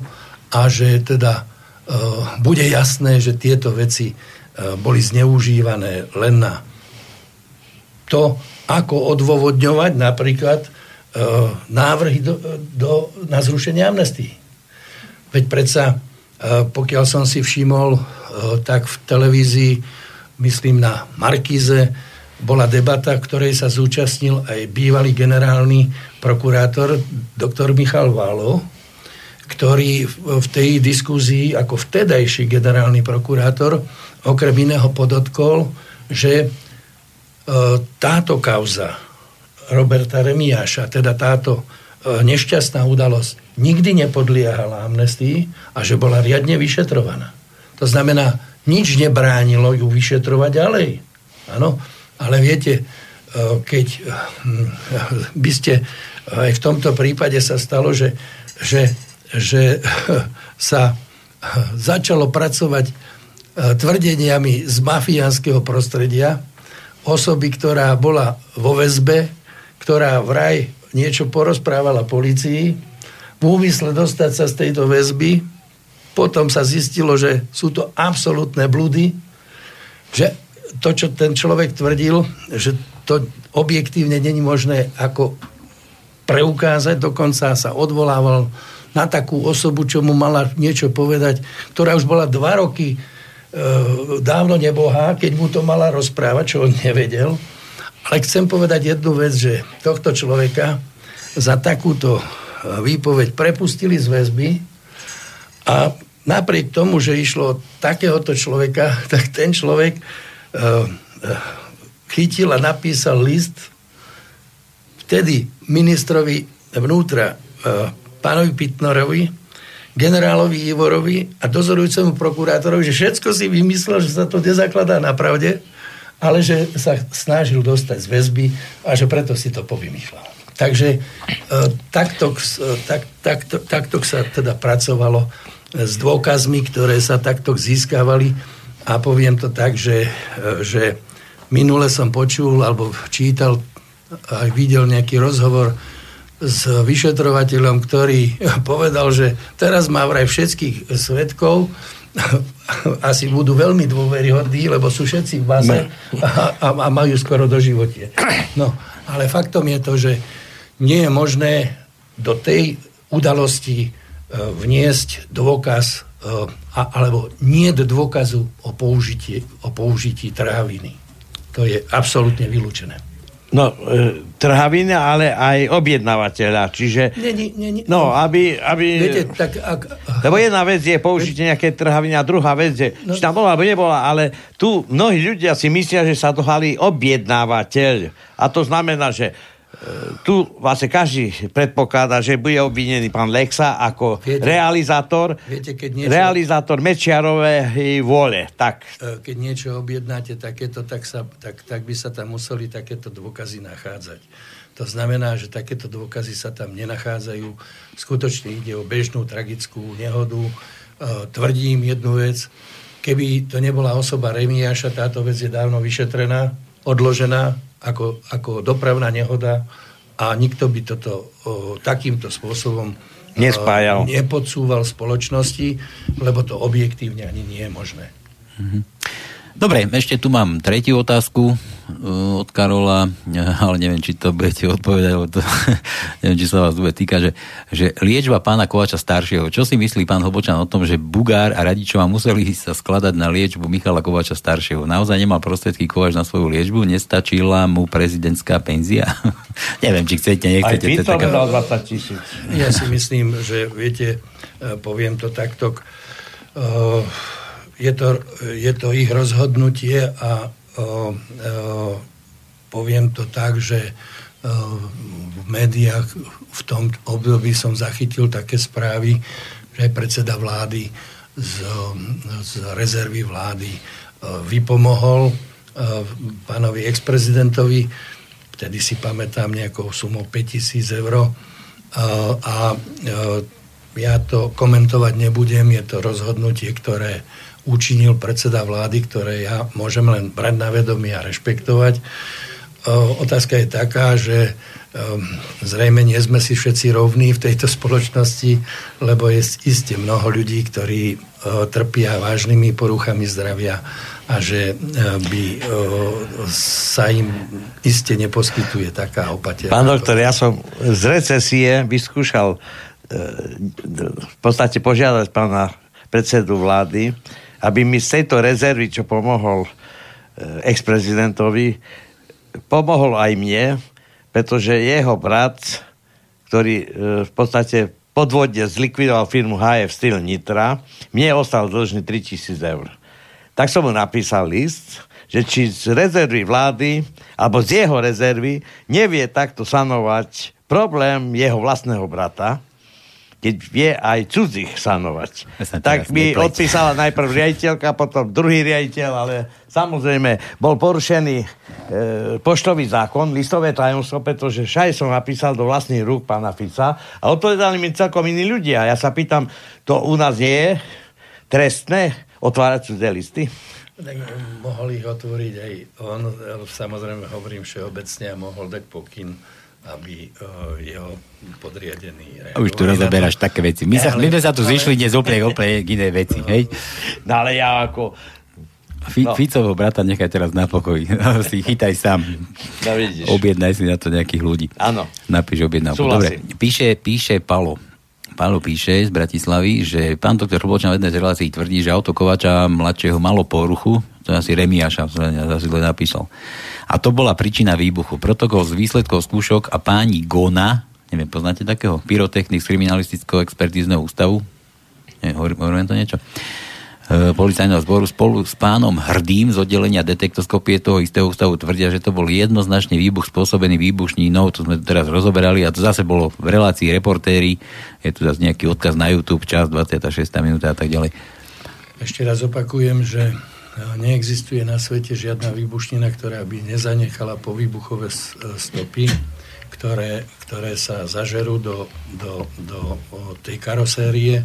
Speaker 3: a že teda bude jasné, že tieto veci boli zneužívané len na to, ako odôvodňovať napríklad návrhy do, do, na zrušenie amnestii. Veď predsa, e, pokiaľ som si všimol, e, tak v televízii, myslím na Markíze, bola debata, ktorej sa zúčastnil aj bývalý generálny prokurátor doktor Michal Válo, ktorý v tej diskuzii ako vtedajší generálny prokurátor okrem iného podotkol, že táto kauza Roberta Remiáša, teda táto e, nešťastná udalosť nikdy nepodliehala amnestii a že bola riadne vyšetrovaná. To znamená, nič nebránilo ju vyšetrovať ďalej. Áno, ale viete, e, keď hm, by ste aj v tomto prípade sa stalo, že, že, že sa začalo pracovať e, tvrdeniami z mafiánskeho prostredia osoby, ktorá bola vo väzbe ktorá vraj niečo porozprávala policii v úmysle dostať sa z tejto väzby. Potom sa zistilo, že sú to absolútne blúdy, že to, čo ten človek tvrdil, že to objektívne není možné ako preukázať, dokonca sa odvolával na takú osobu, čo mu mala niečo povedať, ktorá už bola dva roky e, dávno nebohá, keď mu to mala rozprávať, čo on nevedel. Ale chcem povedať jednu vec, že tohto človeka za takúto e, výpoveď prepustili z väzby a napriek tomu, že išlo takéhoto človeka, tak ten človek e, chytil a napísal list vtedy ministrovi vnútra e, pánovi Pitnorovi, generálovi Ivorovi a dozorujúcemu prokurátorovi, že všetko si vymyslel, že sa to nezakladá na pravde, ale že sa snažil dostať z väzby a že preto si to povymýšľal. Takže e, takto, e, tak, takto, takto sa teda pracovalo s dôkazmi, ktoré sa takto získavali a poviem to tak, že, že minule som počul alebo čítal aj videl nejaký rozhovor s vyšetrovateľom, ktorý povedal, že teraz má vraj všetkých svetkov, asi budú veľmi dôveryhodní, lebo sú všetci v base a, a, a majú skoro do životie. No, ale faktom je to, že nie je možné do tej udalosti e, vniesť dôkaz e, alebo nie do dôkazu o použití, o použití tráviny. To je absolútne vylúčené.
Speaker 2: No, e, trhavina, ale aj objednávateľa. Čiže...
Speaker 3: Nie, nie, nie,
Speaker 2: no, aby... aby
Speaker 3: viete, tak ak...
Speaker 2: Lebo jedna vec je použitie nejaké trhaviny a druhá vec je, no, či tam bola alebo nebola, ale tu mnohí ľudia si myslia, že sa dohali objednávateľ. A to znamená, že tu vlastne každý predpokladá, že bude obvinený pán Lexa ako viete, realizátor,
Speaker 3: viete, keď niečo,
Speaker 2: realizátor Mečiarovej vôle. Tak.
Speaker 3: E, keď niečo objednáte takéto, tak, sa, tak, tak by sa tam museli takéto dôkazy nachádzať. To znamená, že takéto dôkazy sa tam nenachádzajú. Skutočne ide o bežnú tragickú nehodu. E, tvrdím jednu vec. Keby to nebola osoba Remiáša, táto vec je dávno vyšetrená, odložená, ako, ako dopravná nehoda a nikto by toto o, takýmto spôsobom
Speaker 2: Nespájal.
Speaker 3: O, nepodsúval spoločnosti, lebo to objektívne ani nie je možné.
Speaker 1: Mm-hmm. Dobre, ešte tu mám tretiu otázku od Karola, ale neviem, či to budete odpovedať, lebo to, neviem, či sa vás bude týka, že, že liečba pána Kovača staršieho. Čo si myslí pán Hobočan o tom, že Bugár a Radičová museli sa skladať na liečbu Michala Kovača staršieho? Naozaj nemal prostriedky Kovač na svoju liečbu? Nestačila mu prezidentská penzia? neviem, či chcete, nechcete.
Speaker 2: Aj to taká... 20 tisíc.
Speaker 3: Ja si myslím, že viete, e, poviem to takto, uh, je to, je to ich rozhodnutie a poviem to tak, že v médiách v tom období som zachytil také správy, že predseda vlády z, z rezervy vlády vypomohol pánovi exprezidentovi, vtedy si pamätám nejakou sumou 5000 eur a ja to komentovať nebudem, je to rozhodnutie, ktoré učinil predseda vlády, ktoré ja môžem len brať na vedomie a rešpektovať. Otázka je taká, že zrejme nie sme si všetci rovní v tejto spoločnosti, lebo je iste mnoho ľudí, ktorí trpia vážnymi poruchami zdravia a že by sa im iste neposkytuje taká opateľ.
Speaker 2: Pán doktor, ja som z recesie vyskúšal e, v podstate požiadať pána predsedu vlády, aby mi z tejto rezervy, čo pomohol e, ex-prezidentovi, pomohol aj mne, pretože jeho brat, ktorý e, v podstate podvodne zlikvidoval firmu HF Steel Nitra, mne ostal dlžný 3000 eur. Tak som mu napísal list, že či z rezervy vlády, alebo z jeho rezervy nevie takto sanovať problém jeho vlastného brata, keď vie aj cudzích sanovať. Tak mi nepleť. odpísala najprv riaditeľka, potom druhý riaditeľ, ale samozrejme bol porušený e, poštový zákon, listové tajomstvo, pretože všaj som napísal do vlastných rúk pána Fica a odpovedali mi celkom iní ľudia. Ja sa pýtam, to u nás nie je trestné otvárať cudzie listy?
Speaker 3: Tak mohol ich otvoriť aj on, samozrejme hovorím všeobecne a mohol dať pokyn aby uh, jeho podriadený...
Speaker 1: Už tu rozoberáš také veci. My, sa, my sme sa tu ale... zišli dnes úplne, úplne iné veci, no. hej?
Speaker 2: No ale ja ako...
Speaker 1: Fi, no. Ficovo brata nechaj teraz na pokoji. si chytaj sám.
Speaker 2: No vidíš.
Speaker 1: Objednaj si na to nejakých ľudí.
Speaker 2: Áno.
Speaker 1: Napíš objednávku. Dobre, píše, píše Palo. Pálo píše z Bratislavy, že pán doktor Hlbočan v jednej z relácií tvrdí, že auto Kovača mladšieho malo poruchu, to asi Remiáša, asi len napísal. A to bola príčina výbuchu. Protokol z výsledkov skúšok a páni Gona, neviem, poznáte takého? Pyrotechnik z kriminalistického expertízneho ústavu? Nie, hovorím to niečo? E, policajného zboru spolu s pánom Hrdým z oddelenia detektoskopie toho istého ústavu tvrdia, že to bol jednoznačný výbuch spôsobený výbušnínou, to sme teraz rozoberali a to zase bolo v relácii reportéri, je tu zase nejaký odkaz na YouTube, čas 26. minúta a tak ďalej.
Speaker 3: Ešte raz opakujem, že neexistuje na svete žiadna výbušnina, ktorá by nezanechala po výbuchové stopy, ktoré, ktoré sa zažerú do, do, do tej karosérie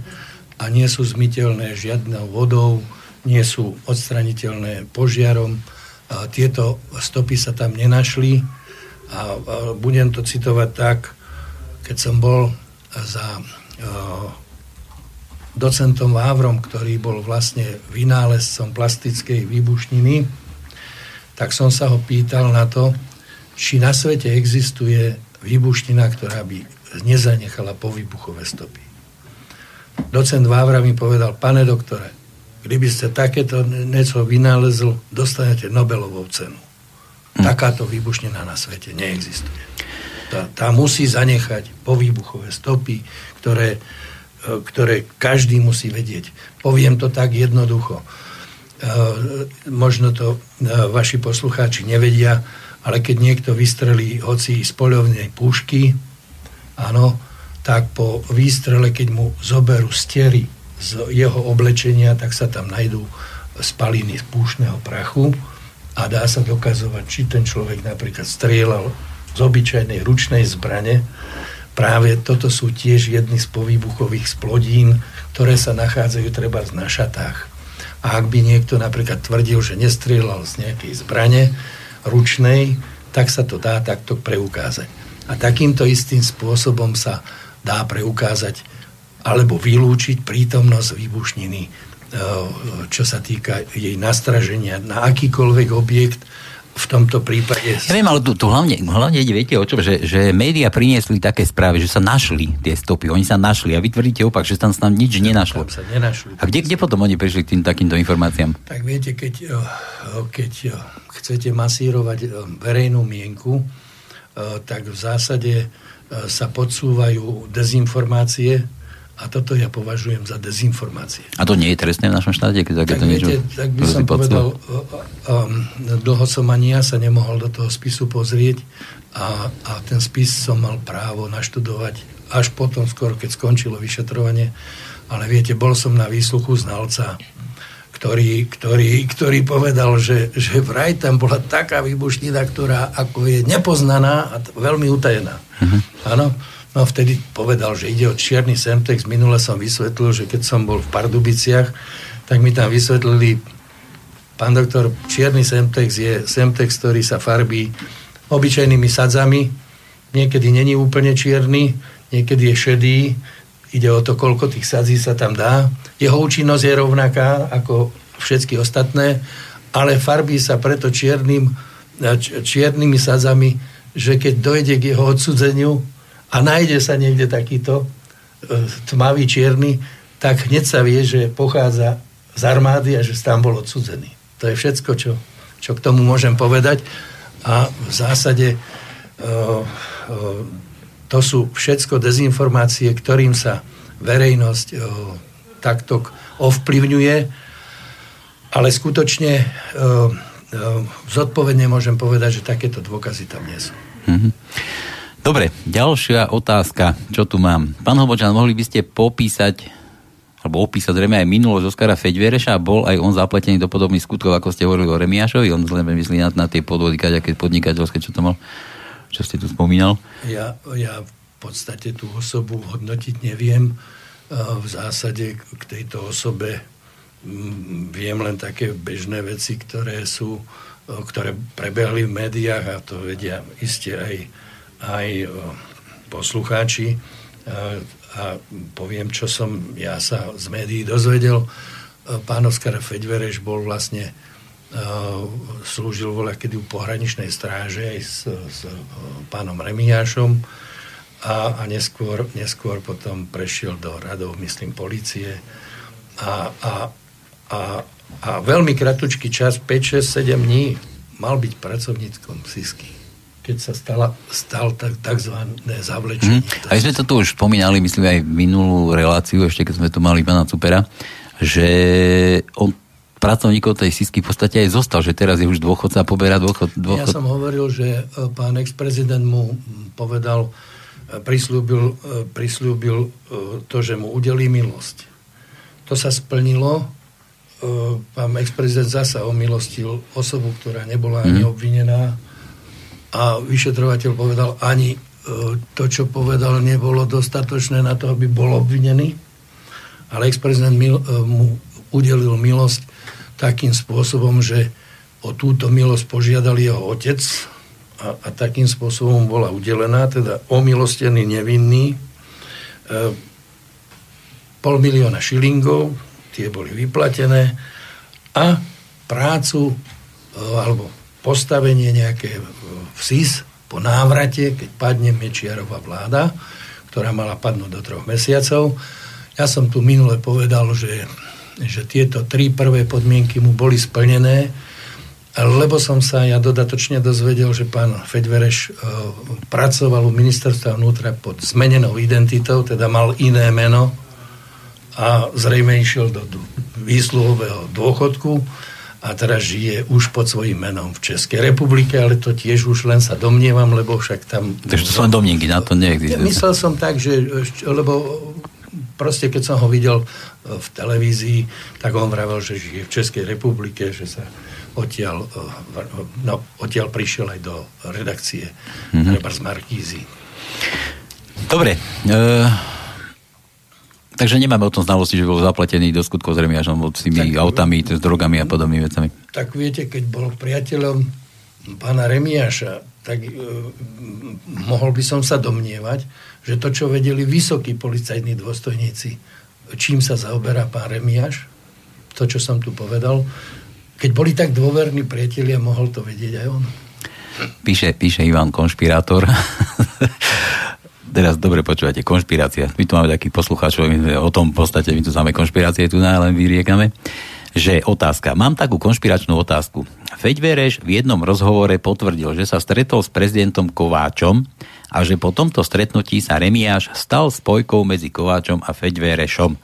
Speaker 3: a nie sú zmiteľné žiadnou vodou, nie sú odstraniteľné požiarom. A tieto stopy sa tam nenašli a, a budem to citovať tak, keď som bol za docentom Vávrom, ktorý bol vlastne vynálezcom plastickej výbušniny, tak som sa ho pýtal na to, či na svete existuje výbušnina, ktorá by nezanechala povýbuchové stopy. Docent Vávra mi povedal, pane doktore, kdyby ste takéto niečo vynálezl, dostanete Nobelovú cenu. Hm. Takáto výbušnina na svete neexistuje. Tá, tá musí zanechať povýbuchové stopy, ktoré ktoré každý musí vedieť. Poviem to tak jednoducho. E, možno to e, vaši poslucháči nevedia, ale keď niekto vystrelí hoci z poľovnej pušky, áno, tak po výstrele, keď mu zoberú stery z jeho oblečenia, tak sa tam najdú spaliny z púšneho prachu a dá sa dokazovať, či ten človek napríklad strieľal z obyčajnej ručnej zbrane práve toto sú tiež jedny z povýbuchových splodín, ktoré sa nachádzajú treba na šatách. A ak by niekto napríklad tvrdil, že nestrieľal z nejakej zbrane ručnej, tak sa to dá takto preukázať. A takýmto istým spôsobom sa dá preukázať alebo vylúčiť prítomnosť výbušniny, e, čo sa týka jej nastraženia na akýkoľvek objekt, v tomto prípade...
Speaker 1: Ja viem, ale tu, tu hlavne, hlavne ide, viete o čom, že, že médiá priniesli také správy, že sa našli tie stopy, oni sa našli a vy tvrdíte opak, že tam sa tam nič nenašlo.
Speaker 3: Tam sa nenašli.
Speaker 1: A kde, kde potom oni prišli k tým takýmto informáciám?
Speaker 3: Tak viete, keď, eh, keď eh, chcete masírovať eh, verejnú mienku, tak v zásade sa podsúvajú dezinformácie, a toto ja považujem za dezinformácie.
Speaker 1: A to nie je trestné v našom štáte? Keď
Speaker 3: tak, niečo, viete, tak by som povedal, um, dlho som ani ja sa nemohol do toho spisu pozrieť a, a ten spis som mal právo naštudovať až potom, skoro keď skončilo vyšetrovanie. Ale viete, bol som na výsluchu znalca, ktorý, ktorý, ktorý povedal, že, že vraj tam bola taká výbušnina, ktorá ako je nepoznaná a veľmi utajená. Mhm. Áno. Uh-huh. No vtedy povedal, že ide o čierny semtex. Minule som vysvetlil, že keď som bol v Pardubiciach, tak mi tam vysvetlili, pán doktor, čierny semtex je semtex, ktorý sa farbí obyčajnými sadzami. Niekedy není úplne čierny, niekedy je šedý. Ide o to, koľko tých sadzí sa tam dá. Jeho účinnosť je rovnaká ako všetky ostatné, ale farbí sa preto čiernym, čiernymi sadzami, že keď dojde k jeho odsudzeniu, a nájde sa niekde takýto e, tmavý čierny, tak hneď sa vie, že pochádza z armády a že tam bol odsudzený. To je všetko, čo, čo k tomu môžem povedať. A v zásade e, e, to sú všetko dezinformácie, ktorým sa verejnosť takto ovplyvňuje, ale skutočne zodpovedne môžem povedať, že takéto dôkazy tam nie sú. Mm-hmm.
Speaker 1: Dobre, ďalšia otázka, čo tu mám. Pán Hobočan, mohli by ste popísať alebo opísať zrejme aj minulosť Oskara Feďvereša, bol aj on zapletený do podobných skutkov, ako ste hovorili o Remiášovi, on zrejme myslí na, na tie podvody, aké podnikateľské, čo to mal, čo ste tu spomínal?
Speaker 3: Ja, ja v podstate tú osobu hodnotiť neviem. V zásade k tejto osobe mm, viem len také bežné veci, ktoré sú, ktoré prebehli v médiách a to vedia iste aj aj e, poslucháči a poviem, čo som ja sa z médií dozvedel. Pán Oskar Feďvereš bol vlastne slúžil voľa kedy u pohraničnej stráže aj s, s pánom Remiášom a, a neskôr, neskôr potom prešiel do radov, myslím, policie a, a, a, a veľmi kratučký čas, 5, 6, 7 dní mal byť pracovníckom SISky keď sa stala, stal tak, takzvané zavlečenie.
Speaker 1: Mm. Aj sme to tu už spomínali, myslím aj minulú reláciu, ešte keď sme tu mali pána Cupera, že on pracovníkov tej sísky v podstate aj zostal, že teraz je už dôchodca a poberá dôchod, dôchod.
Speaker 3: Ja som hovoril, že e, pán ex-prezident mu povedal, e, prislúbil, e, prislúbil to, že mu udelí milosť. To sa splnilo. Pán ex-prezident zasa omilostil osobu, ktorá nebola ani mm. obvinená a vyšetrovateľ povedal, ani e, to, čo povedal, nebolo dostatočné na to, aby bol obvinený. Ale ex-prezident e, mu udelil milosť takým spôsobom, že o túto milosť požiadal jeho otec a, a takým spôsobom bola udelená, teda omilostený nevinný. E, pol milióna šilingov, tie boli vyplatené a prácu e, alebo postavenie nejaké v SIS po návrate, keď padne Mečiarová vláda, ktorá mala padnúť do troch mesiacov. Ja som tu minule povedal, že, že tieto tri prvé podmienky mu boli splnené, lebo som sa ja dodatočne dozvedel, že pán Fedvereš e, pracoval u ministerstva vnútra pod zmenenou identitou, teda mal iné meno a zrejme išiel do výsluhového dôchodku a teraz žije už pod svojím menom v Českej republike, ale to tiež už len sa domnievam, lebo však tam...
Speaker 1: Takže to sú len domnienky, na to neexistuje.
Speaker 3: Myslel som tak, že lebo proste keď som ho videl e, v televízii, tak on vravel, že žije v Českej republike, že sa odtiaľ, e, no, odtiaľ prišiel aj do redakcie mm-hmm. z Markízy.
Speaker 1: Dobre. E- Takže nemáme o tom znalosti, že bol zapletený do skutkov s remiažom s tými tak, autami, s drogami a podobnými vecami.
Speaker 3: Tak viete, keď bol priateľom pána Remiaša, tak e, mohol by som sa domnievať, že to, čo vedeli vysokí policajní dôstojníci, čím sa zaoberá pán Remiaš, to, čo som tu povedal, keď boli tak dôverní priatelia, mohol to vedieť aj on.
Speaker 1: Píše, píše Ivan Konšpirátor. teraz dobre počúvate, konšpirácia. My tu máme takých poslucháčov, my o tom v podstate, my tu máme konšpirácie, tu len vyriekame že otázka. Mám takú konšpiračnú otázku. Feď Vereš v jednom rozhovore potvrdil, že sa stretol s prezidentom Kováčom a že po tomto stretnutí sa Remiáš stal spojkou medzi Kováčom a Feď Verešom.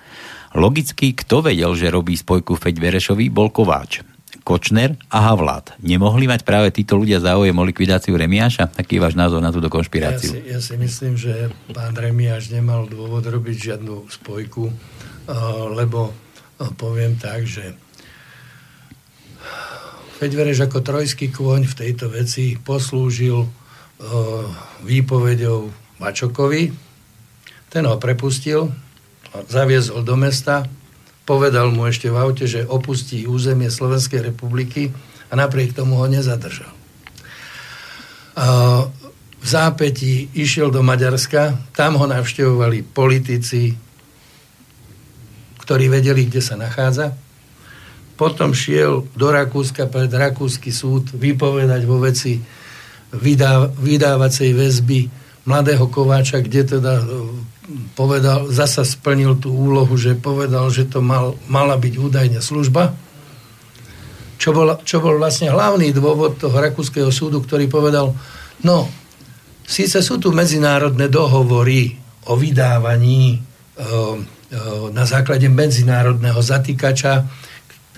Speaker 1: Logicky, kto vedel, že robí spojku Feď Verešovi, bol Kováč. Kočner a Havlát. Nemohli mať práve títo ľudia záujem o likvidáciu Remiáša? Taký je váš názor na túto konšpiráciu?
Speaker 3: Ja si, ja si myslím, že pán Remiáš nemal dôvod robiť žiadnu spojku, lebo poviem tak, že Fedvereš ako trojský kôň v tejto veci poslúžil výpovedou Mačokovi. Ten ho prepustil, zaviezol do mesta, Povedal mu ešte v aute, že opustí územie Slovenskej republiky a napriek tomu ho nezadržal. V zápäti išiel do Maďarska, tam ho navštevovali politici, ktorí vedeli, kde sa nachádza. Potom šiel do Rakúska pred Rakúsky súd vypovedať vo veci vydá, vydávacej väzby mladého Kováča, kde teda povedal, zasa splnil tú úlohu, že povedal, že to mal, mala byť údajne služba, čo bol, čo bol vlastne hlavný dôvod toho rakúskeho súdu, ktorý povedal, no, síce sú tu medzinárodné dohovory o vydávaní e, e, na základe medzinárodného zatýkača,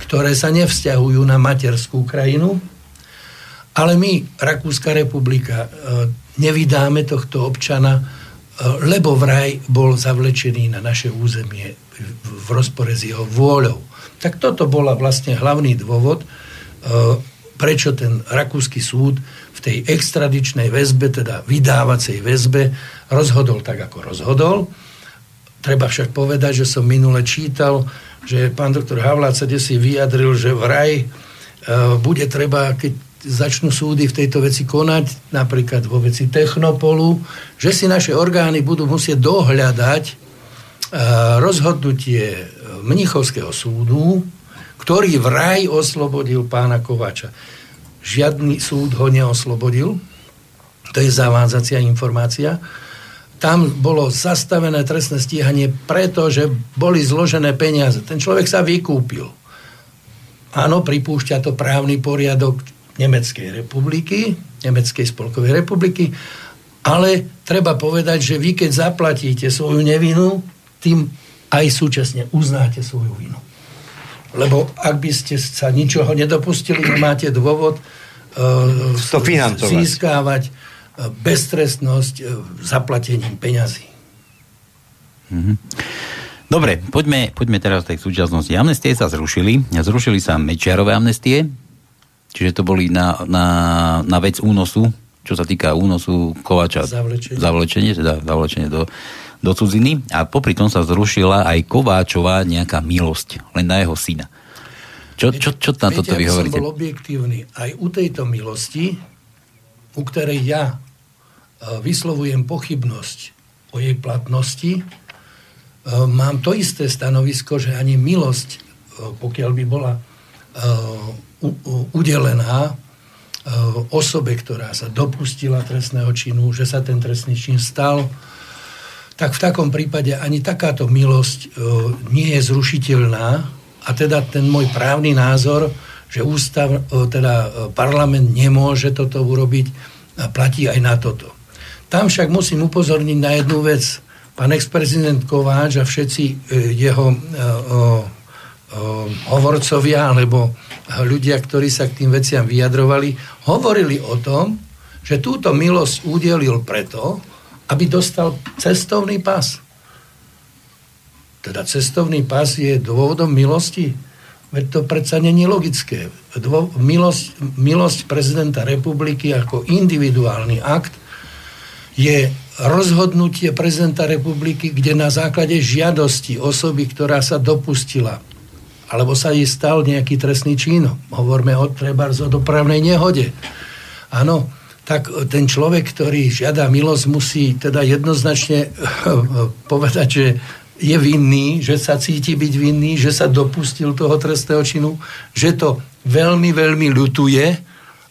Speaker 3: ktoré sa nevzťahujú na materskú krajinu, ale my, Rakúska republika, e, nevydáme tohto občana lebo vraj bol zavlečený na naše územie v rozpore s jeho vôľou. Tak toto bola vlastne hlavný dôvod, eh, prečo ten rakúsky súd v tej extradičnej väzbe, teda vydávacej väzbe, rozhodol tak, ako rozhodol. Treba však povedať, že som minule čítal, že pán doktor Havlát sa si vyjadril, že vraj eh, bude treba, keď začnú súdy v tejto veci konať, napríklad vo veci Technopolu, že si naše orgány budú musieť dohľadať e, rozhodnutie Mnichovského súdu, ktorý vraj oslobodil pána Kovača. Žiadny súd ho neoslobodil, to je zavádzacia informácia. Tam bolo zastavené trestné stíhanie, pretože boli zložené peniaze. Ten človek sa vykúpil. Áno, pripúšťa to právny poriadok Nemeckej republiky, Nemeckej spolkovej republiky, ale treba povedať, že vy keď zaplatíte svoju nevinu, tým aj súčasne uznáte svoju vinu. Lebo ak by ste sa ničoho nedopustili, nemáte dôvod uh,
Speaker 2: to financovať.
Speaker 3: získávať uh, beztrestnosť uh, zaplatením peňazí.
Speaker 1: Mm-hmm. Dobre, poďme, poďme teraz k tej súčasnosti. Amnestie sa zrušili. Zrušili sa Mečiarové amnestie, čiže to boli na, na, na vec únosu, čo sa týka únosu Kovača.
Speaker 3: Zavlečenie.
Speaker 1: Zavlečenie, teda zavlečenie do, do cudziny a popri tom sa zrušila aj Kováčová nejaká milosť, len na jeho syna. Čo, čo, čo na toto vy hovoríte?
Speaker 3: som bol objektívny. Aj u tejto milosti, u ktorej ja e, vyslovujem pochybnosť o jej platnosti, e, mám to isté stanovisko, že ani milosť, e, pokiaľ by bola udelená osobe, ktorá sa dopustila trestného činu, že sa ten trestný čin stal, tak v takom prípade ani takáto milosť e, nie je zrušiteľná a teda ten môj právny názor, že ústav, teda parlament nemôže toto urobiť, platí aj na toto. Tam však musím upozorniť na jednu vec. Pán ex-prezident Kováč a všetci jeho hovorcovia alebo ľudia, ktorí sa k tým veciam vyjadrovali, hovorili o tom, že túto milosť udelil preto, aby dostal cestovný pas. Teda cestovný pas je dôvodom milosti. Veď to predsa není logické. Dvo, milosť, milosť prezidenta republiky ako individuálny akt je rozhodnutie prezidenta republiky, kde na základe žiadosti osoby, ktorá sa dopustila alebo sa jej stal nejaký trestný čin. Hovoríme o treba o dopravnej nehode. Áno, tak ten človek, ktorý žiada milosť, musí teda jednoznačne povedať, že je vinný, že sa cíti byť vinný, že sa dopustil toho trestného činu, že to veľmi, veľmi ľutuje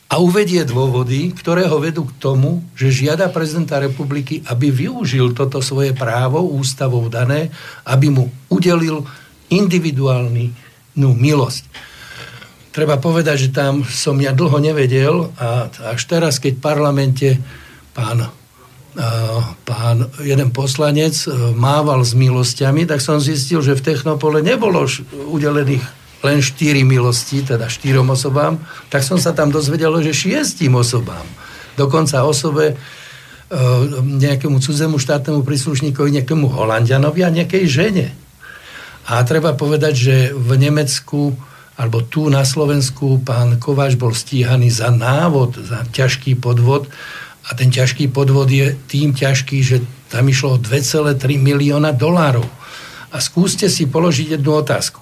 Speaker 3: a uvedie dôvody, ktoré ho vedú k tomu, že žiada prezidenta republiky, aby využil toto svoje právo ústavou dané, aby mu udelil individuálnu milosť treba povedať, že tam som ja dlho nevedel a až teraz, keď v parlamente pán, pán jeden poslanec e, mával s milosťami, tak som zistil, že v Technopole nebolo udelených len štyri milosti, teda štyrom osobám, tak som sa tam dozvedel, že šiestim osobám. Dokonca osobe e, nejakému cudzemu štátnemu príslušníkovi, nejakému Holandianovi a nejakej žene. A treba povedať, že v Nemecku alebo tu na Slovensku pán Kováč bol stíhaný za návod, za ťažký podvod a ten ťažký podvod je tým ťažký, že tam išlo o 2,3 milióna dolárov. A skúste si položiť jednu otázku.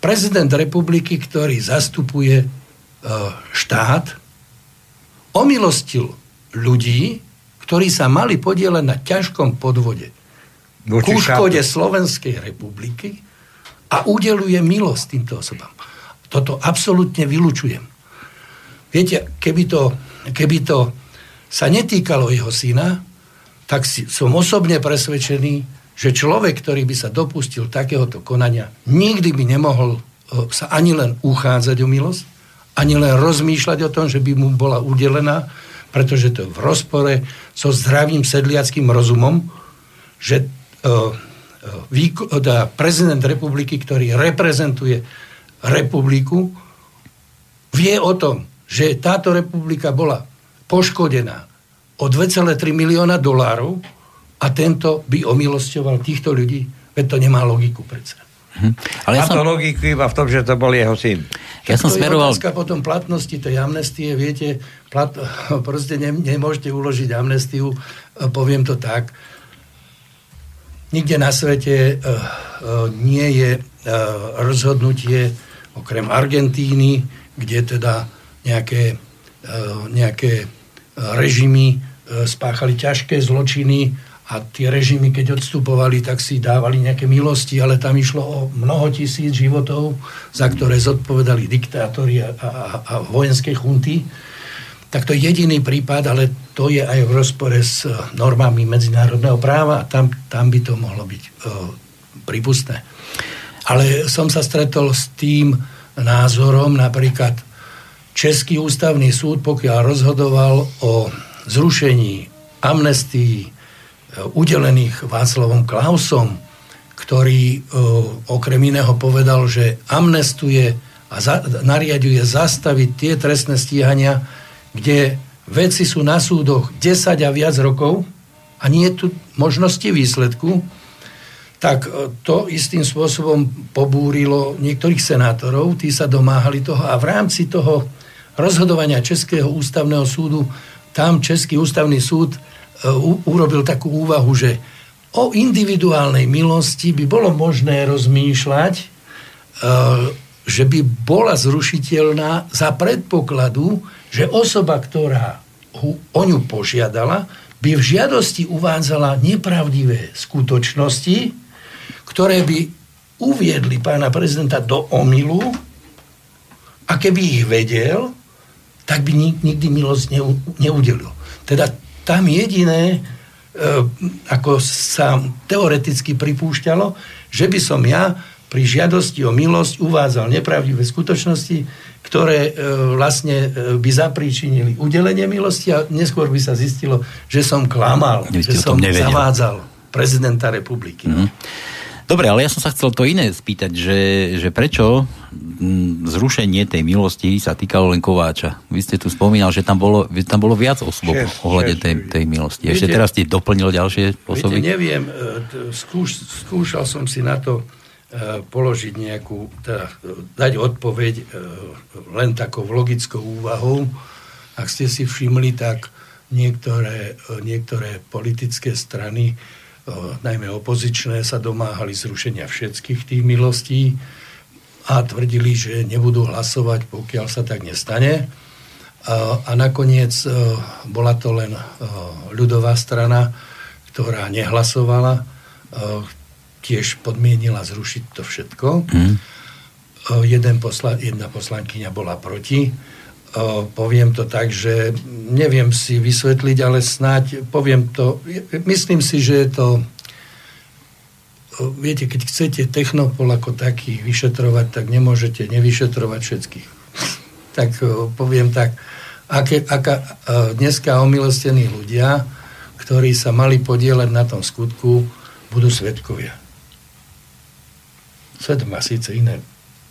Speaker 3: Prezident republiky, ktorý zastupuje e, štát, omilostil ľudí, ktorí sa mali podielať na ťažkom podvode ku škode Slovenskej republiky a udeluje milosť týmto osobám. Toto absolútne vylučujem. Viete, keby to, keby to sa netýkalo jeho syna, tak si, som osobne presvedčený, že človek, ktorý by sa dopustil takéhoto konania, nikdy by nemohol e, sa ani len uchádzať o milosť, ani len rozmýšľať o tom, že by mu bola udelená, pretože to je v rozpore so zdravým sedliackým rozumom, že prezident republiky, ktorý reprezentuje republiku, vie o tom, že táto republika bola poškodená o 2,3 milióna dolárov a tento by omilosťoval týchto ľudí, veď to nemá logiku predsa.
Speaker 2: Hm. Ale ja Má som... to logiku iba v tom, že to bol jeho syn.
Speaker 3: Ja som to smeroval... je potom platnosti tej amnestie, viete, plat... proste ne, nemôžete uložiť amnestiu, poviem to tak. Nikde na svete uh, uh, nie je uh, rozhodnutie okrem Argentíny, kde teda nejaké nejaké režimy spáchali ťažké zločiny a tie režimy, keď odstupovali, tak si dávali nejaké milosti, ale tam išlo o mnoho tisíc životov, za ktoré zodpovedali diktátori a, a, a vojenské chunty. Tak to je jediný prípad, ale to je aj v rozpore s e, normami medzinárodného práva a tam, tam by to mohlo byť uh, prípustné. Ale som sa stretol s tým názorom, napríklad Český ústavný súd, pokiaľ rozhodoval o zrušení amnestii, udelených Václavom Klausom, ktorý e, okrem iného povedal, že amnestuje a za, nariaduje zastaviť tie trestné stíhania, kde veci sú na súdoch 10 a viac rokov a nie je tu možnosti výsledku, tak e, to istým spôsobom pobúrilo niektorých senátorov, tí sa domáhali toho a v rámci toho rozhodovania Českého ústavného súdu, tam Český ústavný súd E, urobil takú úvahu, že o individuálnej milosti by bolo možné rozmýšľať, e, že by bola zrušiteľná za predpokladu, že osoba, ktorá o ňu požiadala, by v žiadosti uvádzala nepravdivé skutočnosti, ktoré by uviedli pána prezidenta do omilu a keby ich vedel, tak by nikdy milosť neudelil. Teda tam jediné, e, ako sa teoreticky pripúšťalo, že by som ja pri žiadosti o milosť uvádzal nepravdivé skutočnosti, ktoré e, vlastne e, by zapríčinili udelenie milosti a neskôr by sa zistilo, že som klamal, že som zavádzal prezidenta republiky. Mm-hmm.
Speaker 1: Dobre, ale ja som sa chcel to iné spýtať, že, že prečo mm, zrušenie tej milosti sa týkalo len Kováča. Vy ste tu spomínal, že tam bolo, tam bolo viac osôb ohľade tej, tej milosti. Ešte viete, teraz ste doplnil ďalšie osoby?
Speaker 3: Viete, neviem, e, skúš, skúšal som si na to položiť nejakú, teda e, dať odpoveď len takou logickou úvahou. Ak ste si všimli, tak niektoré, niektoré politické strany najmä opozičné, sa domáhali zrušenia všetkých tých milostí a tvrdili, že nebudú hlasovať, pokiaľ sa tak nestane. A, a nakoniec e, bola to len e, ľudová strana, ktorá nehlasovala, e, tiež podmienila zrušiť to všetko. Mm. Jeden posla, jedna poslankyňa bola proti poviem to tak, že neviem si vysvetliť, ale snáď poviem to, myslím si, že je to viete, keď chcete Technopol ako taký vyšetrovať, tak nemôžete nevyšetrovať všetkých. tak poviem tak, aké, aká, dneska omilostení ľudia, ktorí sa mali podielať na tom skutku, budú svetkovia. Svet má síce iné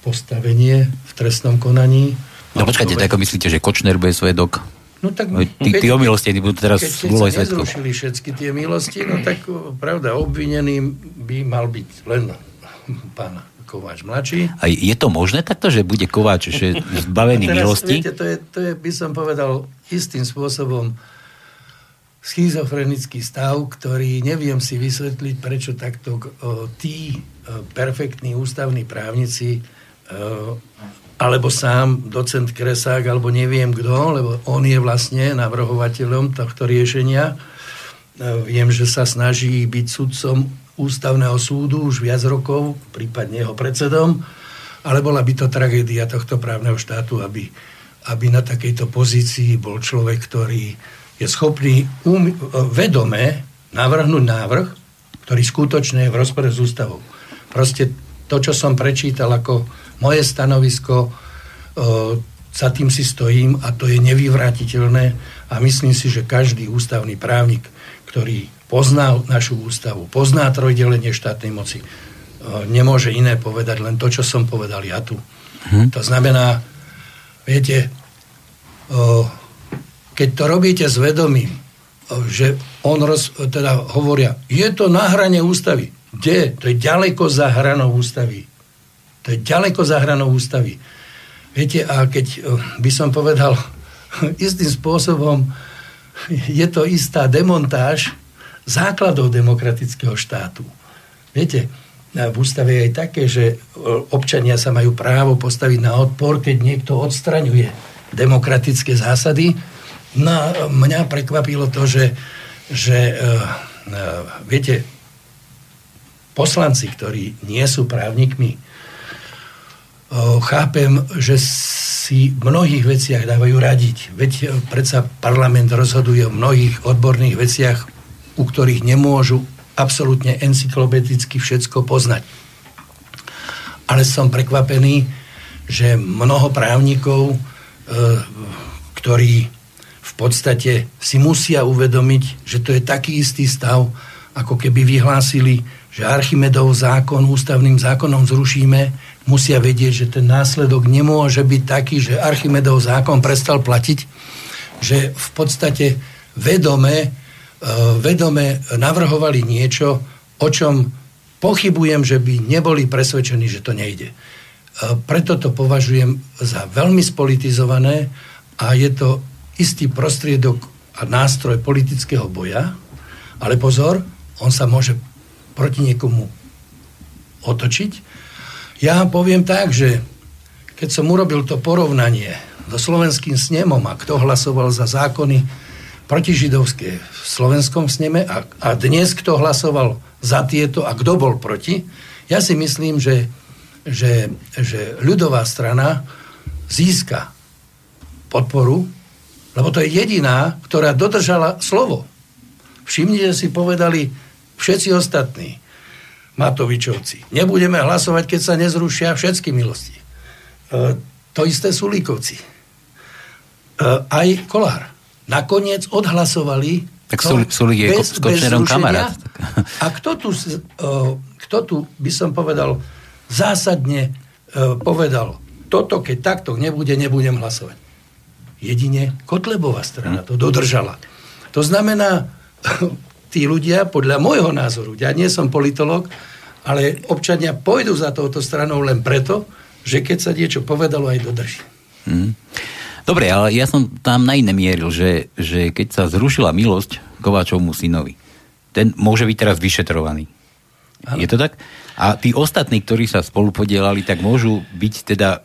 Speaker 3: postavenie v trestnom konaní,
Speaker 1: No počkajte, tak ako myslíte, že Kočner bude svedok?
Speaker 3: No tak,
Speaker 1: tí, tí omilostení budú teraz
Speaker 3: keď, keď sa nezrušili všetky tie milosti, no tak pravda, obvinený by mal byť len pán Kováč mladší.
Speaker 1: A je to možné takto, že bude Kováč že zbavený teraz, milosti?
Speaker 3: Viete, to je, to je, by som povedal, istým spôsobom schizofrenický stav, ktorý neviem si vysvetliť, prečo takto o, tí perfektní ústavní právnici o, alebo sám docent Kresák, alebo neviem kto, lebo on je vlastne navrhovateľom tohto riešenia. E, viem, že sa snaží byť sudcom ústavného súdu už viac rokov, prípadne jeho predsedom, ale bola by to tragédia tohto právneho štátu, aby, aby na takejto pozícii bol človek, ktorý je schopný um, vedome navrhnúť návrh, ktorý skutočne je v rozpore s ústavou. Proste to, čo som prečítal ako moje stanovisko, za tým si stojím a to je nevyvratiteľné a myslím si, že každý ústavný právnik, ktorý pozná našu ústavu, pozná trojdelenie štátnej moci, nemôže iné povedať len to, čo som povedal ja tu. Hm. To znamená, viete, keď to robíte s vedomím, že on roz, teda hovoria, je to na hrane ústavy. Kde? To je ďaleko za hranou ústavy. To je ďaleko za hranou ústavy. Viete, a keď eh, by som povedal istým spôsobom, je to istá demontáž základov demokratického štátu. Viete, v ústave je aj také, že eh, občania sa majú právo postaviť na odpor, keď niekto odstraňuje demokratické zásady. No mňa prekvapilo to, že, že uh, viete, poslanci, ktorí nie sú právnikmi, chápem, že si v mnohých veciach dávajú radiť. Veď predsa parlament rozhoduje o mnohých odborných veciach, u ktorých nemôžu absolútne encyklopedicky všetko poznať. Ale som prekvapený, že mnoho právnikov E, ktorí v podstate si musia uvedomiť, že to je taký istý stav, ako keby vyhlásili, že Archimedov zákon ústavným zákonom zrušíme, musia vedieť, že ten následok nemôže byť taký, že Archimedov zákon prestal platiť, že v podstate vedome, e, vedome navrhovali niečo, o čom pochybujem, že by neboli presvedčení, že to nejde. Preto to považujem za veľmi spolitizované a je to istý prostriedok a nástroj politického boja, ale pozor, on sa môže proti niekomu otočiť. Ja poviem tak, že keď som urobil to porovnanie so slovenským snemom a kto hlasoval za zákony protižidovské v slovenskom sneme a, a dnes kto hlasoval za tieto a kto bol proti, ja si myslím, že že, že ľudová strana získa podporu, lebo to je jediná, ktorá dodržala slovo. Všimnite si, povedali všetci ostatní Matovičovci. Nebudeme hlasovať, keď sa nezrušia všetky milosti. E, to isté sú Líkovci. E, aj Kolár. Nakoniec odhlasovali
Speaker 1: tak sú, sú bez, s kamarát.
Speaker 3: A kto tu, e, kto tu, by som povedal, zásadne e, povedal, toto keď takto nebude, nebudem hlasovať. Jedine Kotlebová strana to dodržala. To znamená, tí ľudia, podľa môjho názoru, ja nie som politolog, ale občania pôjdu za touto stranou len preto, že keď sa niečo povedalo, aj dodrží.
Speaker 1: Hmm. Dobre, ale ja som tam na iné mieril, že, že keď sa zrušila milosť Kováčovmu synovi, ten môže byť teraz vyšetrovaný. Ano. Je to tak? A tí ostatní, ktorí sa spolu podielali, tak môžu byť teda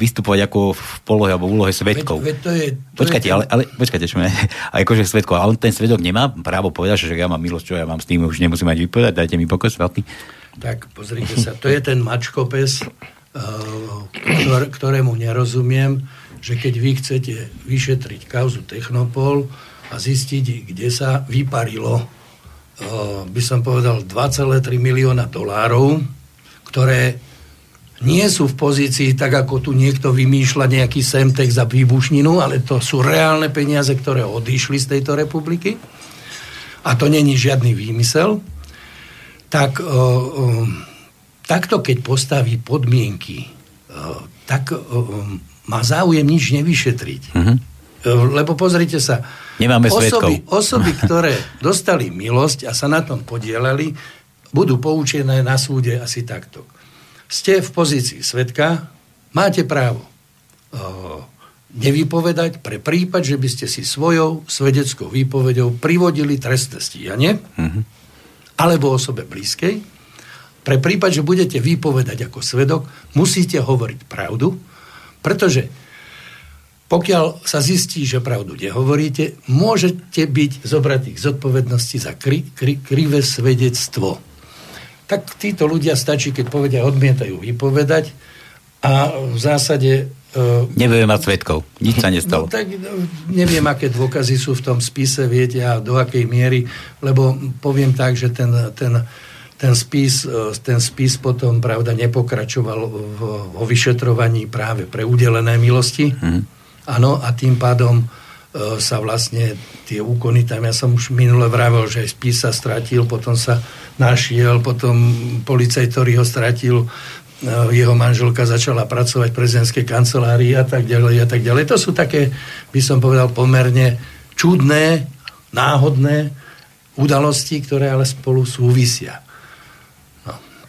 Speaker 1: vystupovať ako v polohe alebo v úlohe svetkov.
Speaker 3: Veď, veď to je, to
Speaker 1: počkajte,
Speaker 3: je
Speaker 1: ale, ale počkajte, čo a akože svetkov. A on ten svedok nemá právo povedať, že ja mám milosť, čo ja mám s tým, už nemusím mať vypovedať, dajte mi pokoj svatý.
Speaker 3: Tak pozrite sa, to je ten mačkopes, uh, ktorému nerozumiem, že keď vy chcete vyšetriť kauzu Technopol a zistiť, kde sa vyparilo by som povedal, 2,3 milióna dolárov, ktoré nie sú v pozícii tak, ako tu niekto vymýšľa nejaký semtek za výbušninu, ale to sú reálne peniaze, ktoré odišli z tejto republiky. A to není žiadny výmysel. Tak takto, keď postaví podmienky, tak má záujem nič nevyšetriť. Mm-hmm. Lebo pozrite sa,
Speaker 1: Nemáme
Speaker 3: osoby, osoby, ktoré dostali milosť a sa na tom podielali, budú poučené na súde asi takto. Ste v pozícii svetka, máte právo uh, nevypovedať pre prípad, že by ste si svojou svedeckou výpovedou privodili trestné stíhanie, uh-huh. alebo osobe blízkej. Pre prípad, že budete vypovedať ako svedok, musíte hovoriť pravdu, pretože pokiaľ sa zistí, že pravdu nehovoríte, môžete byť zobratí k zodpovednosti za kri, kri, krivé svedectvo. Tak títo ľudia stačí, keď povedia, odmietajú vypovedať a v zásade...
Speaker 1: Uh, Nebudeme mať svetkov. Nič sa nestalo.
Speaker 3: No, tak no, neviem, aké dôkazy sú v tom spise, viete, a do akej miery, lebo poviem tak, že ten, ten, ten, spis, e, ten spis potom, pravda, nepokračoval vo vyšetrovaní práve pre udelené milosti. Mm Áno, a tým pádom e, sa vlastne tie úkony tam, ja som už minule vravel, že aj spis sa stratil, potom sa našiel, potom policajt, ktorý ho stratil, e, jeho manželka začala pracovať v prezidentskej kancelárii a tak ďalej a tak ďalej. To sú také, by som povedal, pomerne čudné, náhodné udalosti, ktoré ale spolu súvisia.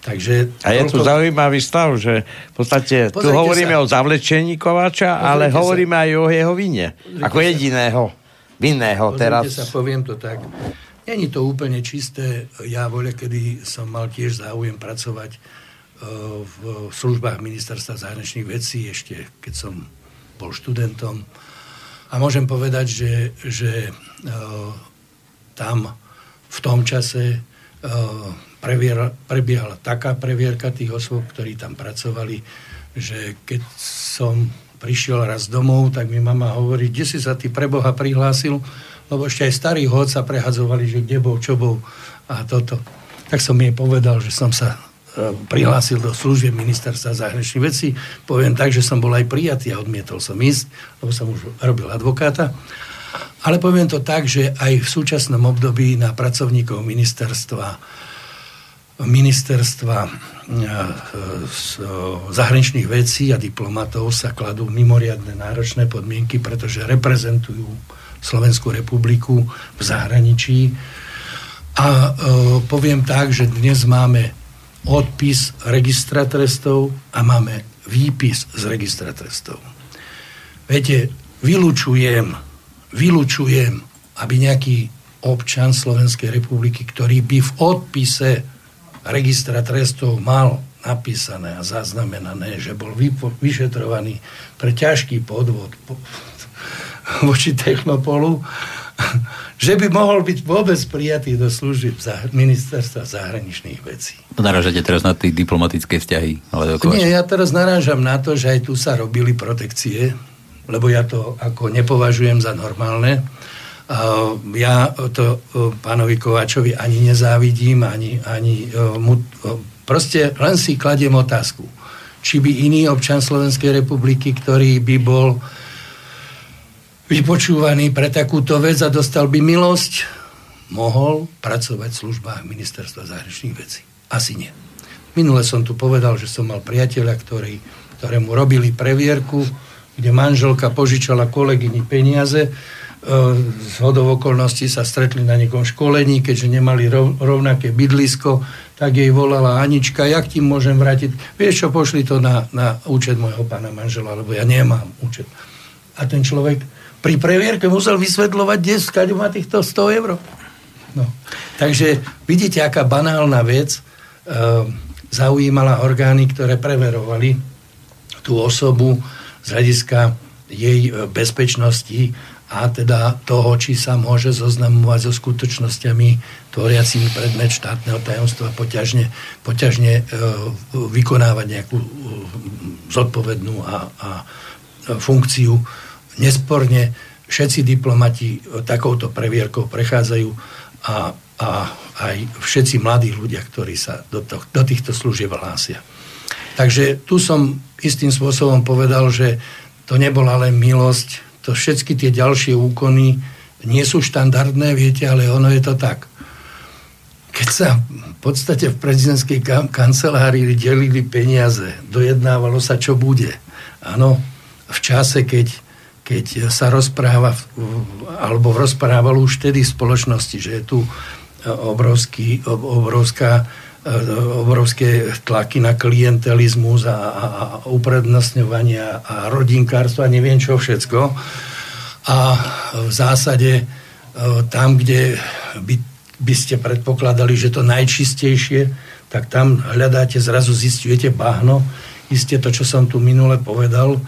Speaker 3: Takže
Speaker 2: a je tu zaujímavý stav, že v podstate Pozrite tu hovoríme sa. o zavlečení Kováča, Pozrite ale hovoríme sa. aj o jeho vine. Pozrite ako jediného. Vinného teraz.
Speaker 3: sa, poviem to tak. Není to úplne čisté. Ja voľa, kedy som mal tiež záujem pracovať e, v službách ministerstva zahraničných vecí, ešte keď som bol študentom. A môžem povedať, že, že e, tam v tom čase e, previera, prebiehala taká previerka tých osôb, ktorí tam pracovali, že keď som prišiel raz domov, tak mi mama hovorí, kde si sa ty pre prihlásil, lebo ešte aj starí hod sa prehadzovali, že kde bol, čo bol a toto. Tak som jej povedal, že som sa e, prihlásil do služby ministerstva zahraničných vecí. Poviem tak, že som bol aj prijatý a odmietol som ísť, lebo som už robil advokáta. Ale poviem to tak, že aj v súčasnom období na pracovníkov ministerstva ministerstva e, zahraničných vecí a diplomatov sa kladú mimoriadne náročné podmienky, pretože reprezentujú Slovenskú republiku v zahraničí. A e, poviem tak, že dnes máme odpis registra trestov a máme výpis z registra trestov. Viete, vylučujem, vylučujem, aby nejaký občan Slovenskej republiky, ktorý by v odpise registra trestov mal napísané a zaznamenané, že bol vyšetrovaný pre ťažký podvod voči Technopolu, že by mohol byť vôbec prijatý do služby ministerstva zahraničných vecí.
Speaker 1: To narážate teraz na tie diplomatické vzťahy? Ale
Speaker 3: Nie, ja teraz narážam na to, že aj tu sa robili protekcie, lebo ja to ako nepovažujem za normálne ja to pánovi Kováčovi ani nezávidím, ani, ani mu, proste len si kladiem otázku, či by iný občan Slovenskej republiky, ktorý by bol vypočúvaný pre takúto vec a dostal by milosť, mohol pracovať v službách ministerstva zahraničných vecí. Asi nie. Minule som tu povedal, že som mal priateľa, ktorý, ktorému robili previerku, kde manželka požičala kolegyni peniaze, z hodov okolností sa stretli na niekom školení, keďže nemali rovnaké bydlisko, tak jej volala Anička, jak ti môžem vrátiť? Vieš čo, pošli to na, na účet môjho pána manžela, lebo ja nemám účet. A ten človek pri previerke musel vysvetľovať, kde skade má týchto 100 eur. No. Takže vidíte, aká banálna vec e, zaujímala orgány, ktoré preverovali tú osobu z hľadiska jej e, bezpečnosti a teda toho, či sa môže zoznamovať so skutočnosťami tvoriacimi predmet štátneho tajomstva poťažne, poťažne e, vykonávať nejakú e, zodpovednú a, a funkciu. Nesporne všetci diplomati e, takouto previerkou prechádzajú a, a aj všetci mladí ľudia, ktorí sa do, to, do týchto služieb hlásia. Takže tu som istým spôsobom povedal, že to nebola len milosť to všetky tie ďalšie úkony nie sú štandardné, viete, ale ono je to tak. Keď sa v podstate v prezidentskej kancelárii delili peniaze, dojednávalo sa, čo bude. Áno, v čase, keď, keď sa rozpráva, alebo rozprávalo už vtedy v spoločnosti, že je tu obrovský, obrovská obrovské tlaky na klientelizmus a, a, a uprednostňovanie a rodinkárstvo a neviem čo všetko. A v zásade e, tam, kde by, by ste predpokladali, že to najčistejšie, tak tam hľadáte, zrazu zistujete bahno. Isté to, čo som tu minule povedal, e,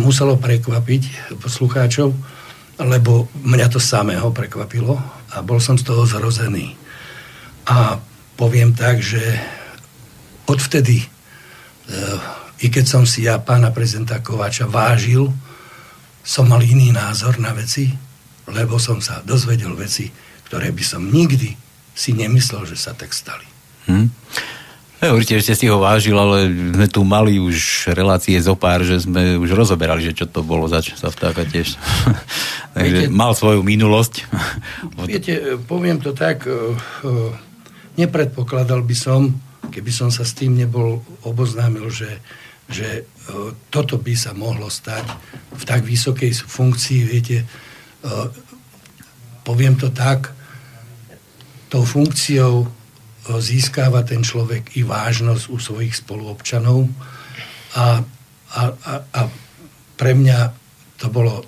Speaker 3: muselo prekvapiť poslucháčov, lebo mňa to samého prekvapilo a bol som z toho zrozený. A poviem tak, že odvtedy, e, i keď som si ja pána prezidenta Kováča vážil, som mal iný názor na veci, lebo som sa dozvedel veci, ktoré by som nikdy si nemyslel, že sa tak stali. Hm.
Speaker 1: Ja, určite, že ste si ho vážil, ale sme tu mali už relácie zo pár, že sme už rozoberali, že čo to bolo za sa vtáka tiež. Takže viete, mal svoju minulosť.
Speaker 3: Viete, poviem to tak, uh, uh, nepredpokladal by som, keby som sa s tým nebol oboznámil, že, že e, toto by sa mohlo stať v tak vysokej funkcii, viete, e, poviem to tak, tou funkciou e, získava ten človek i vážnosť u svojich spoluobčanov a, a, a, a pre mňa to bolo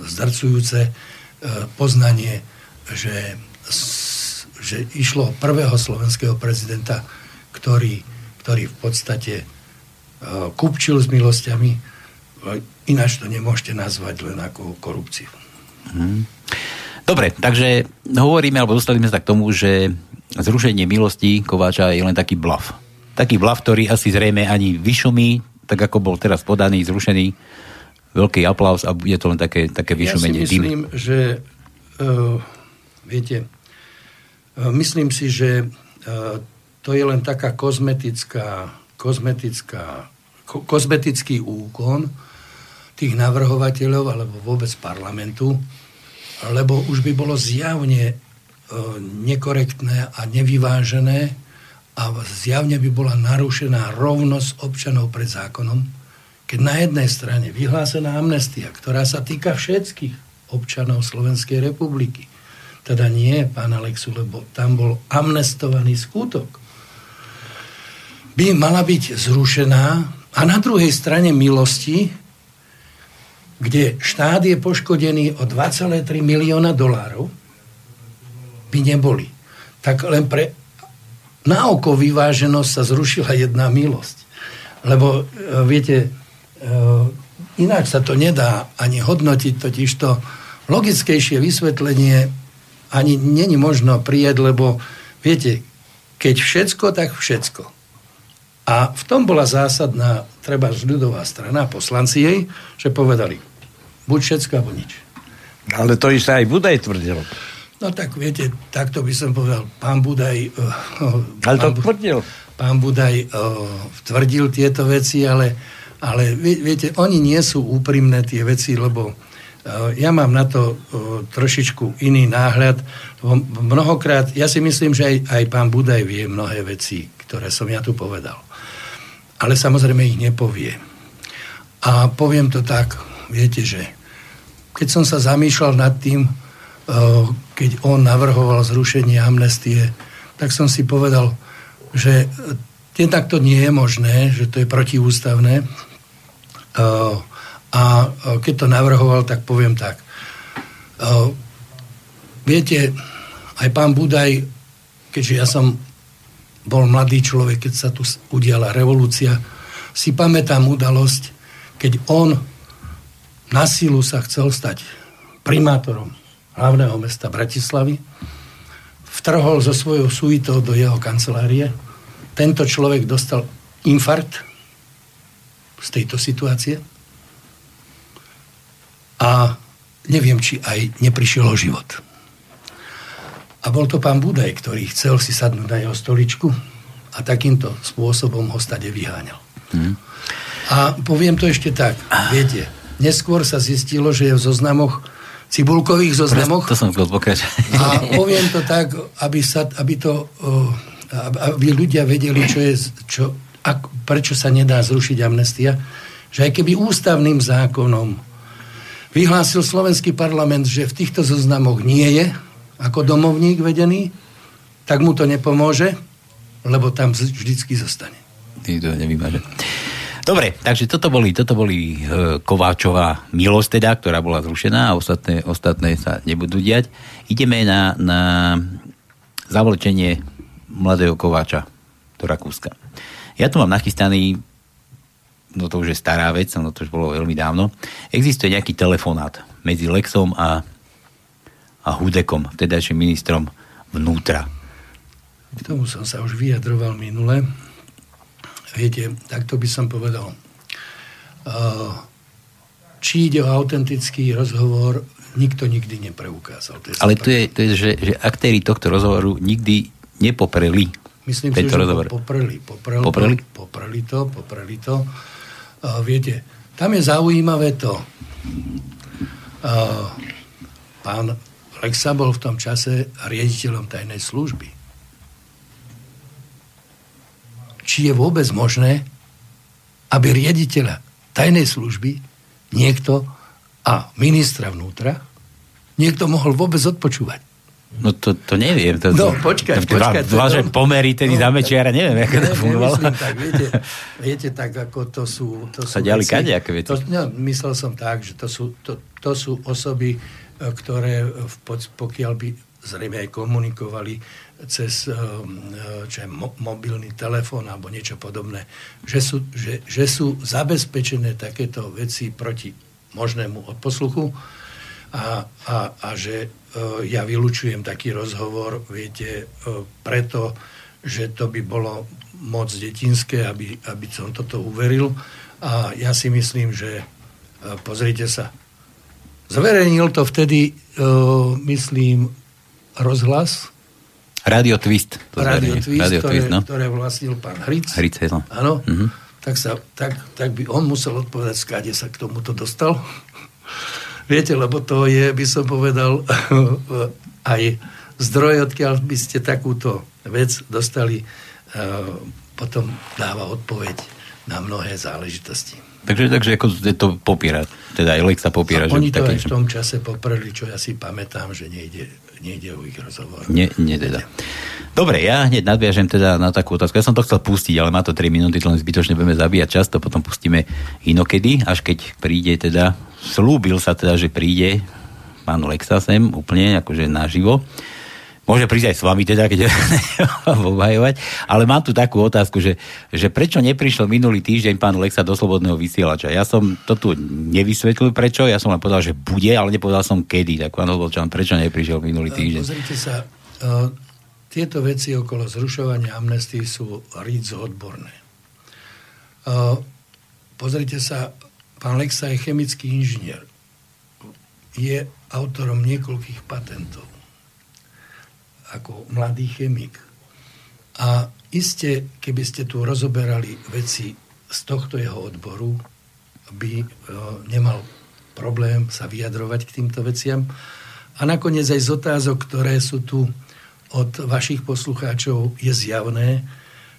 Speaker 3: zdrcujúce poznanie, že že išlo prvého slovenského prezidenta, ktorý, ktorý v podstate uh, kupčil s milosťami, ináč to nemôžete nazvať len ako korupciu.
Speaker 1: Hmm. Dobre, takže hovoríme, alebo dostali sme sa k tomu, že zrušenie milosti Kováča je len taký blav. Taký blav, ktorý asi zrejme ani vyšumí, tak ako bol teraz podaný, zrušený. Veľký aplaus a bude to len také, také vyšumenie.
Speaker 3: Ja si myslím, dym. že uh, viete, myslím si, že uh, to je len taká kozmetická, kozmetická ko, kozmetický úkon tých navrhovateľov alebo vôbec parlamentu, lebo už by bolo zjavne e, nekorektné a nevyvážené a zjavne by bola narušená rovnosť občanov pred zákonom, keď na jednej strane vyhlásená amnestia, ktorá sa týka všetkých občanov Slovenskej republiky, teda nie pán Alexu, lebo tam bol amnestovaný skutok, by mala byť zrušená a na druhej strane milosti kde štát je poškodený o 2,3 milióna dolárov, by neboli. Tak len pre na oko vyváženosť sa zrušila jedna milosť. Lebo, e, viete, e, inak sa to nedá ani hodnotiť, totiž to logickejšie vysvetlenie ani není možno prijať, lebo viete, keď všetko, tak všetko. A v tom bola zásadná, treba ľudová strana, poslanci jej, že povedali, Buď všetko, alebo nič.
Speaker 2: Ale to isté aj Budaj tvrdil.
Speaker 3: No tak viete, takto by som povedal, pán Budaj...
Speaker 2: Uh, ale to pán, tvrdil.
Speaker 3: Pán Budaj uh, tvrdil tieto veci, ale, ale viete, oni nie sú úprimné tie veci, lebo ja mám na to uh, trošičku iný náhľad. Mnohokrát, ja si myslím, že aj, aj pán Budaj vie mnohé veci, ktoré som ja tu povedal. Ale samozrejme ich nepovie. A poviem to tak, viete, že keď som sa zamýšľal nad tým, eh, keď on navrhoval zrušenie amnestie, tak som si povedal, že jednak to nie je možné, že to je protiústavné. A keď to navrhoval, tak poviem tak. Eh, viete, aj pán Budaj, keďže ja som bol mladý človek, keď sa tu udiala revolúcia, si pamätám udalosť, keď on na sílu sa chcel stať primátorom hlavného mesta Bratislavy, vtrhol so svojou suitou do jeho kancelárie. Tento človek dostal infarkt z tejto situácie a neviem, či aj neprišiel o život. A bol to pán Budaj, ktorý chcel si sadnúť na jeho stoličku a takýmto spôsobom ho stade vyháňal. Hmm. A poviem to ešte tak, viete, Neskôr sa zistilo, že je v zoznamoch cibulkových zoznamoch.
Speaker 1: To som chcel pokračovať.
Speaker 3: A poviem to tak, aby, sa, aby, to, aby ľudia vedeli, čo je, čo, ak, prečo sa nedá zrušiť amnestia, že aj keby ústavným zákonom vyhlásil slovenský parlament, že v týchto zoznamoch nie je ako domovník vedený, tak mu to nepomôže, lebo tam vždycky zostane.
Speaker 1: Nikto nevymaže. Dobre, takže toto boli, toto boli e, Kováčová milosť teda, ktorá bola zrušená a ostatné, ostatné sa nebudú diať. Ideme na, na zavlečenie mladého Kováča do Rakúska. Ja tu mám nachystaný no to už je stará vec, no to už bolo veľmi dávno. Existuje nejaký telefonát medzi Lexom a, a Hudekom, vtedajším ministrom vnútra.
Speaker 3: K tomu som sa už vyjadroval minule. Viete, takto by som povedal. Či ide o autentický rozhovor, nikto nikdy nepreukázal.
Speaker 1: To Ale to je, to je že, že aktéry tohto rozhovoru nikdy nepopreli
Speaker 3: Myslím si, že rozhovor. popreli. Poprel, popreli? Popreli to, popreli to. Viete, tam je zaujímavé to. Pán Lexa bol v tom čase riaditeľom tajnej služby. či je vôbec možné, aby riaditeľa tajnej služby niekto a ministra vnútra niekto mohol vôbec odpočúvať.
Speaker 1: No to, to neviem. To,
Speaker 3: no, to, počkaj.
Speaker 1: Dva, že pomery tedy no, za mečiara, neviem, ako to fungovalo.
Speaker 3: tak, viete, viete, tak ako to sú... To
Speaker 1: sa diali kadejaké veci.
Speaker 3: To, no, myslel som tak, že to sú, to, to sú osoby, e, ktoré v, pokiaľ by zrejme aj komunikovali cez eh, čo je, mo, mobilný telefón alebo niečo podobné, že sú, že, že sú zabezpečené takéto veci proti možnému odposluchu a, a, a že ja vylučujem taký rozhovor, viete, uh, preto, že to by bolo moc detinské, aby, aby som toto uveril. A ja si myslím, že uh, pozrite sa, zverejnil to vtedy, myslím, rozhlas,
Speaker 1: Radio Twist.
Speaker 3: To Radio Twist, Radio ktoré, Twist no? ktoré vlastnil pán Hric.
Speaker 1: Hric, no.
Speaker 3: Áno. Uh-huh. Tak, sa, tak, tak by on musel odpovedať, skáde sa k tomuto dostal. Viete, lebo to je, by som povedal, aj zdroj, odkiaľ by ste takúto vec dostali, uh, potom dáva odpoveď na mnohé záležitosti.
Speaker 1: Takže, takže ako to popiera, teda Lexa popiera.
Speaker 3: Že oni to také, aj v tom čase popreli, čo ja si pamätám, že nejde nejde o ich rozhovor.
Speaker 1: Nie, nie teda. Dobre, ja hneď nadviažem teda na takú otázku. Ja som to chcel pustiť, ale má to 3 minúty, to len zbytočne budeme zabíjať často, potom pustíme inokedy, až keď príde teda, slúbil sa teda, že príde pán Lexa sem úplne akože naživo. Môže prísť aj s vami teda, keď obhajovať. Ale mám tu takú otázku, že, že prečo neprišiel minulý týždeň pán Lexa do Slobodného vysielača? Ja som to tu nevysvetlil prečo, ja som len povedal, že bude, ale nepovedal som kedy. Tak pán Olbočan, prečo neprišiel minulý týždeň?
Speaker 3: Pozrite sa, uh, tieto veci okolo zrušovania amnestii sú ríc odborné. Uh, pozrite sa, pán Lexa je chemický inžinier. Je autorom niekoľkých patentov ako mladý chemik. A iste, keby ste tu rozoberali veci z tohto jeho odboru, by e, nemal problém sa vyjadrovať k týmto veciam. A nakoniec aj z otázok, ktoré sú tu od vašich poslucháčov, je zjavné,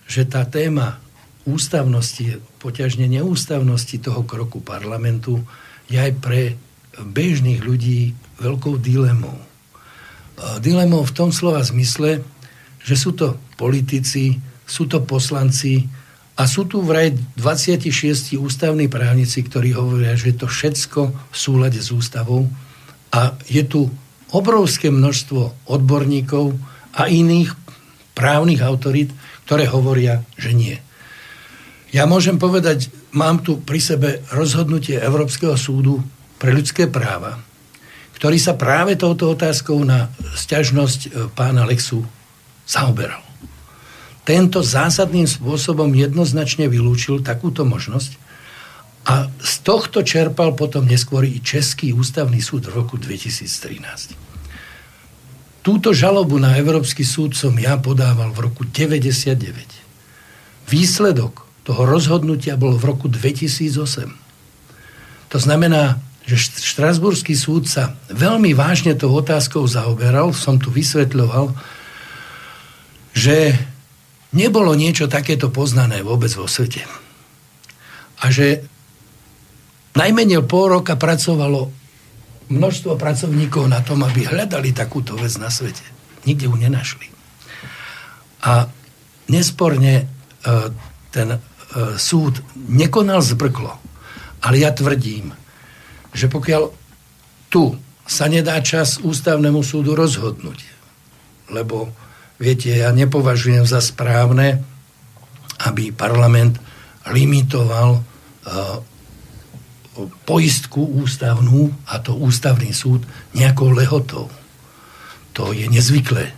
Speaker 3: že tá téma ústavnosti, poťažne neústavnosti toho kroku parlamentu je aj pre bežných ľudí veľkou dilemou dilemou v tom slova zmysle, že sú to politici, sú to poslanci a sú tu vraj 26 ústavní právnici, ktorí hovoria, že je to všetko v súlade s ústavou a je tu obrovské množstvo odborníkov a iných právnych autorít, ktoré hovoria, že nie. Ja môžem povedať, mám tu pri sebe rozhodnutie Európskeho súdu pre ľudské práva, ktorý sa práve touto otázkou na sťažnosť e, pána Lexu zaoberal. Tento zásadným spôsobom jednoznačne vylúčil takúto možnosť a z tohto čerpal potom neskôr i Český ústavný súd v roku 2013. Túto žalobu na Európsky súd som ja podával v roku 99. Výsledok toho rozhodnutia bol v roku 2008. To znamená, že Štrasburský súd sa veľmi vážne tou otázkou zaoberal, som tu vysvetľoval, že nebolo niečo takéto poznané vôbec vo svete. A že najmenej pol roka pracovalo množstvo pracovníkov na tom, aby hľadali takúto vec na svete. Nikde ju nenašli. A nesporne e, ten súd nekonal zbrklo. Ale ja tvrdím, že pokiaľ tu sa nedá čas ústavnému súdu rozhodnúť, lebo viete, ja nepovažujem za správne, aby parlament limitoval uh, poistku ústavnú, a to ústavný súd, nejakou lehotou. To je nezvyklé.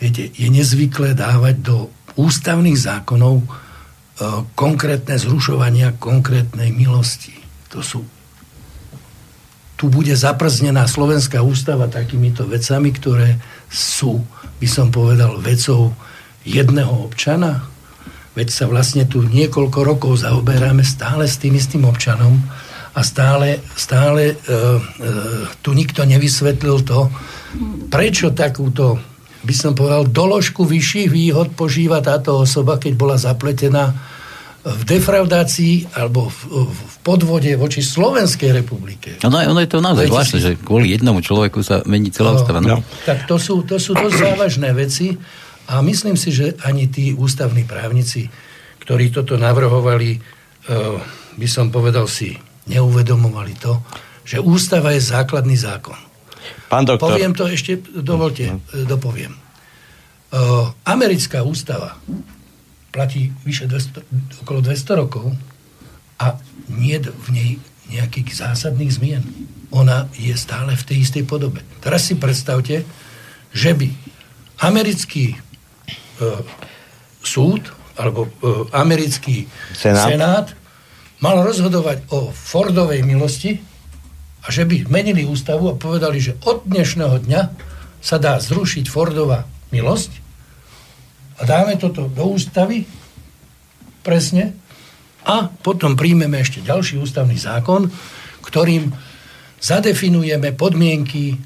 Speaker 3: Viete, je nezvyklé dávať do ústavných zákonov konkrétne zrušovania konkrétnej milosti. To sú tu bude zaprznená Slovenská ústava takýmito vecami, ktoré sú, by som povedal, vecou jedného občana. Veď sa vlastne tu niekoľko rokov zaoberáme stále s tým istým občanom a stále, stále e, e, tu nikto nevysvetlil to, prečo takúto, by som povedal, doložku vyšších výhod požíva táto osoba, keď bola zapletená v defraudácii alebo v, v podvode voči Slovenskej republike.
Speaker 1: No, ono je to naozaj zvláštne, že kvôli jednomu človeku sa mení celá no, ústava. No.
Speaker 3: Tak to sú, to sú dosť závažné veci a myslím si, že ani tí ústavní právnici, ktorí toto navrhovali, uh, by som povedal si, neuvedomovali to, že ústava je základný zákon.
Speaker 2: Pán doktor.
Speaker 3: Poviem to ešte, dovolte, no. dopoviem. Uh, americká ústava platí vyše 200, okolo 200 rokov a nie v nej nejakých zásadných zmien. Ona je stále v tej istej podobe. Teraz si predstavte, že by americký uh, súd alebo uh, americký senát. senát mal rozhodovať o Fordovej milosti a že by menili ústavu a povedali, že od dnešného dňa sa dá zrušiť Fordová milosť a dáme toto do ústavy presne a potom príjmeme ešte ďalší ústavný zákon, ktorým zadefinujeme podmienky e,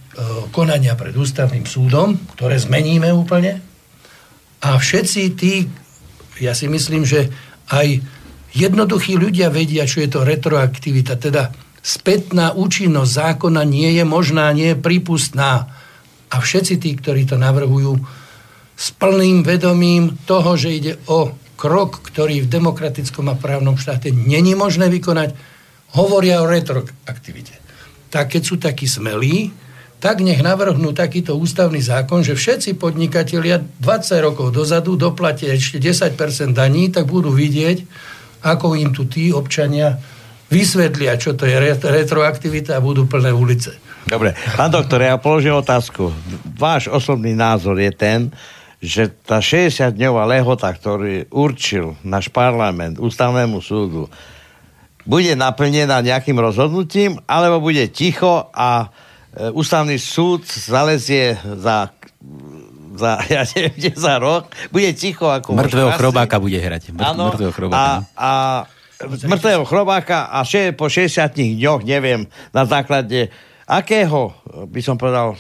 Speaker 3: konania pred ústavným súdom, ktoré zmeníme úplne. A všetci tí, ja si myslím, že aj jednoduchí ľudia vedia, čo je to retroaktivita, teda spätná účinnosť zákona nie je možná, nie je prípustná. A všetci tí, ktorí to navrhujú, s plným vedomím toho, že ide o krok, ktorý v demokratickom a právnom štáte není možné vykonať, hovoria o retroaktivite. Tak keď sú takí smelí, tak nech navrhnú takýto ústavný zákon, že všetci podnikatelia 20 rokov dozadu doplatia ešte 10% daní, tak budú vidieť, ako im tu tí občania vysvetlia, čo to je retroaktivita a budú plné ulice.
Speaker 2: Dobre, pán doktor, ja položím otázku. Váš osobný názor je ten, že tá 60-dňová lehota, ktorý určil náš parlament ústavnému súdu, bude naplnená nejakým rozhodnutím, alebo bude ticho a e, ústavný súd zalezie za za, ja neviem, za rok, bude ticho ako...
Speaker 1: Mŕtvého chrobáka bude hrať. Mŕ,
Speaker 2: ano, chrobáka. A, a mŕtvého chrobáka a še, po 60 dňoch, neviem, na základe akého, by som povedal,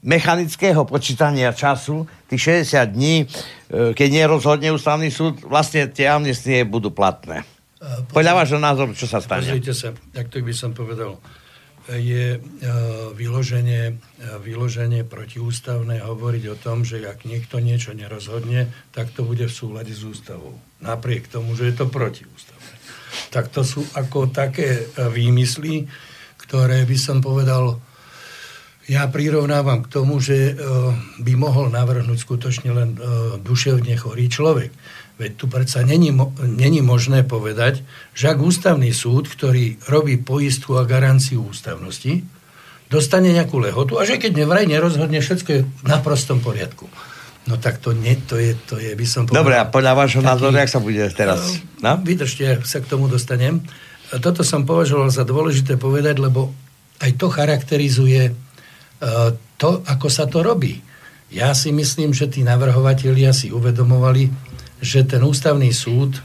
Speaker 2: mechanického počítania času, tých 60 dní, e, keď nerozhodne ústavný súd, vlastne tie amnestie budú platné. Podľa vášho názoru, čo sa stane?
Speaker 3: Pozrite sa, tak to by som povedal je e, vyloženie, e, vyloženie protiústavné hovoriť o tom, že ak niekto niečo nerozhodne, tak to bude v súlade s ústavou. Napriek tomu, že je to protiústavné. Tak to sú ako také e, výmysly, ktoré by som povedal, ja prirovnávam k tomu, že by mohol navrhnúť skutočne len duševne chorý človek. Veď tu predsa není, není možné povedať, že ak ústavný súd, ktorý robí poistku a garanciu ústavnosti, dostane nejakú lehotu a že keď nevraj nerozhodne, všetko je na prostom poriadku. No tak to, nie, to, je, to je, by som
Speaker 2: povedal... Dobre, a podľa vášho názoru, jak sa bude teraz?
Speaker 3: No? Vydržte, sa k tomu dostanem. Toto som považoval za dôležité povedať, lebo aj to charakterizuje uh, to, ako sa to robí. Ja si myslím, že tí navrhovatelia si uvedomovali, že ten ústavný súd,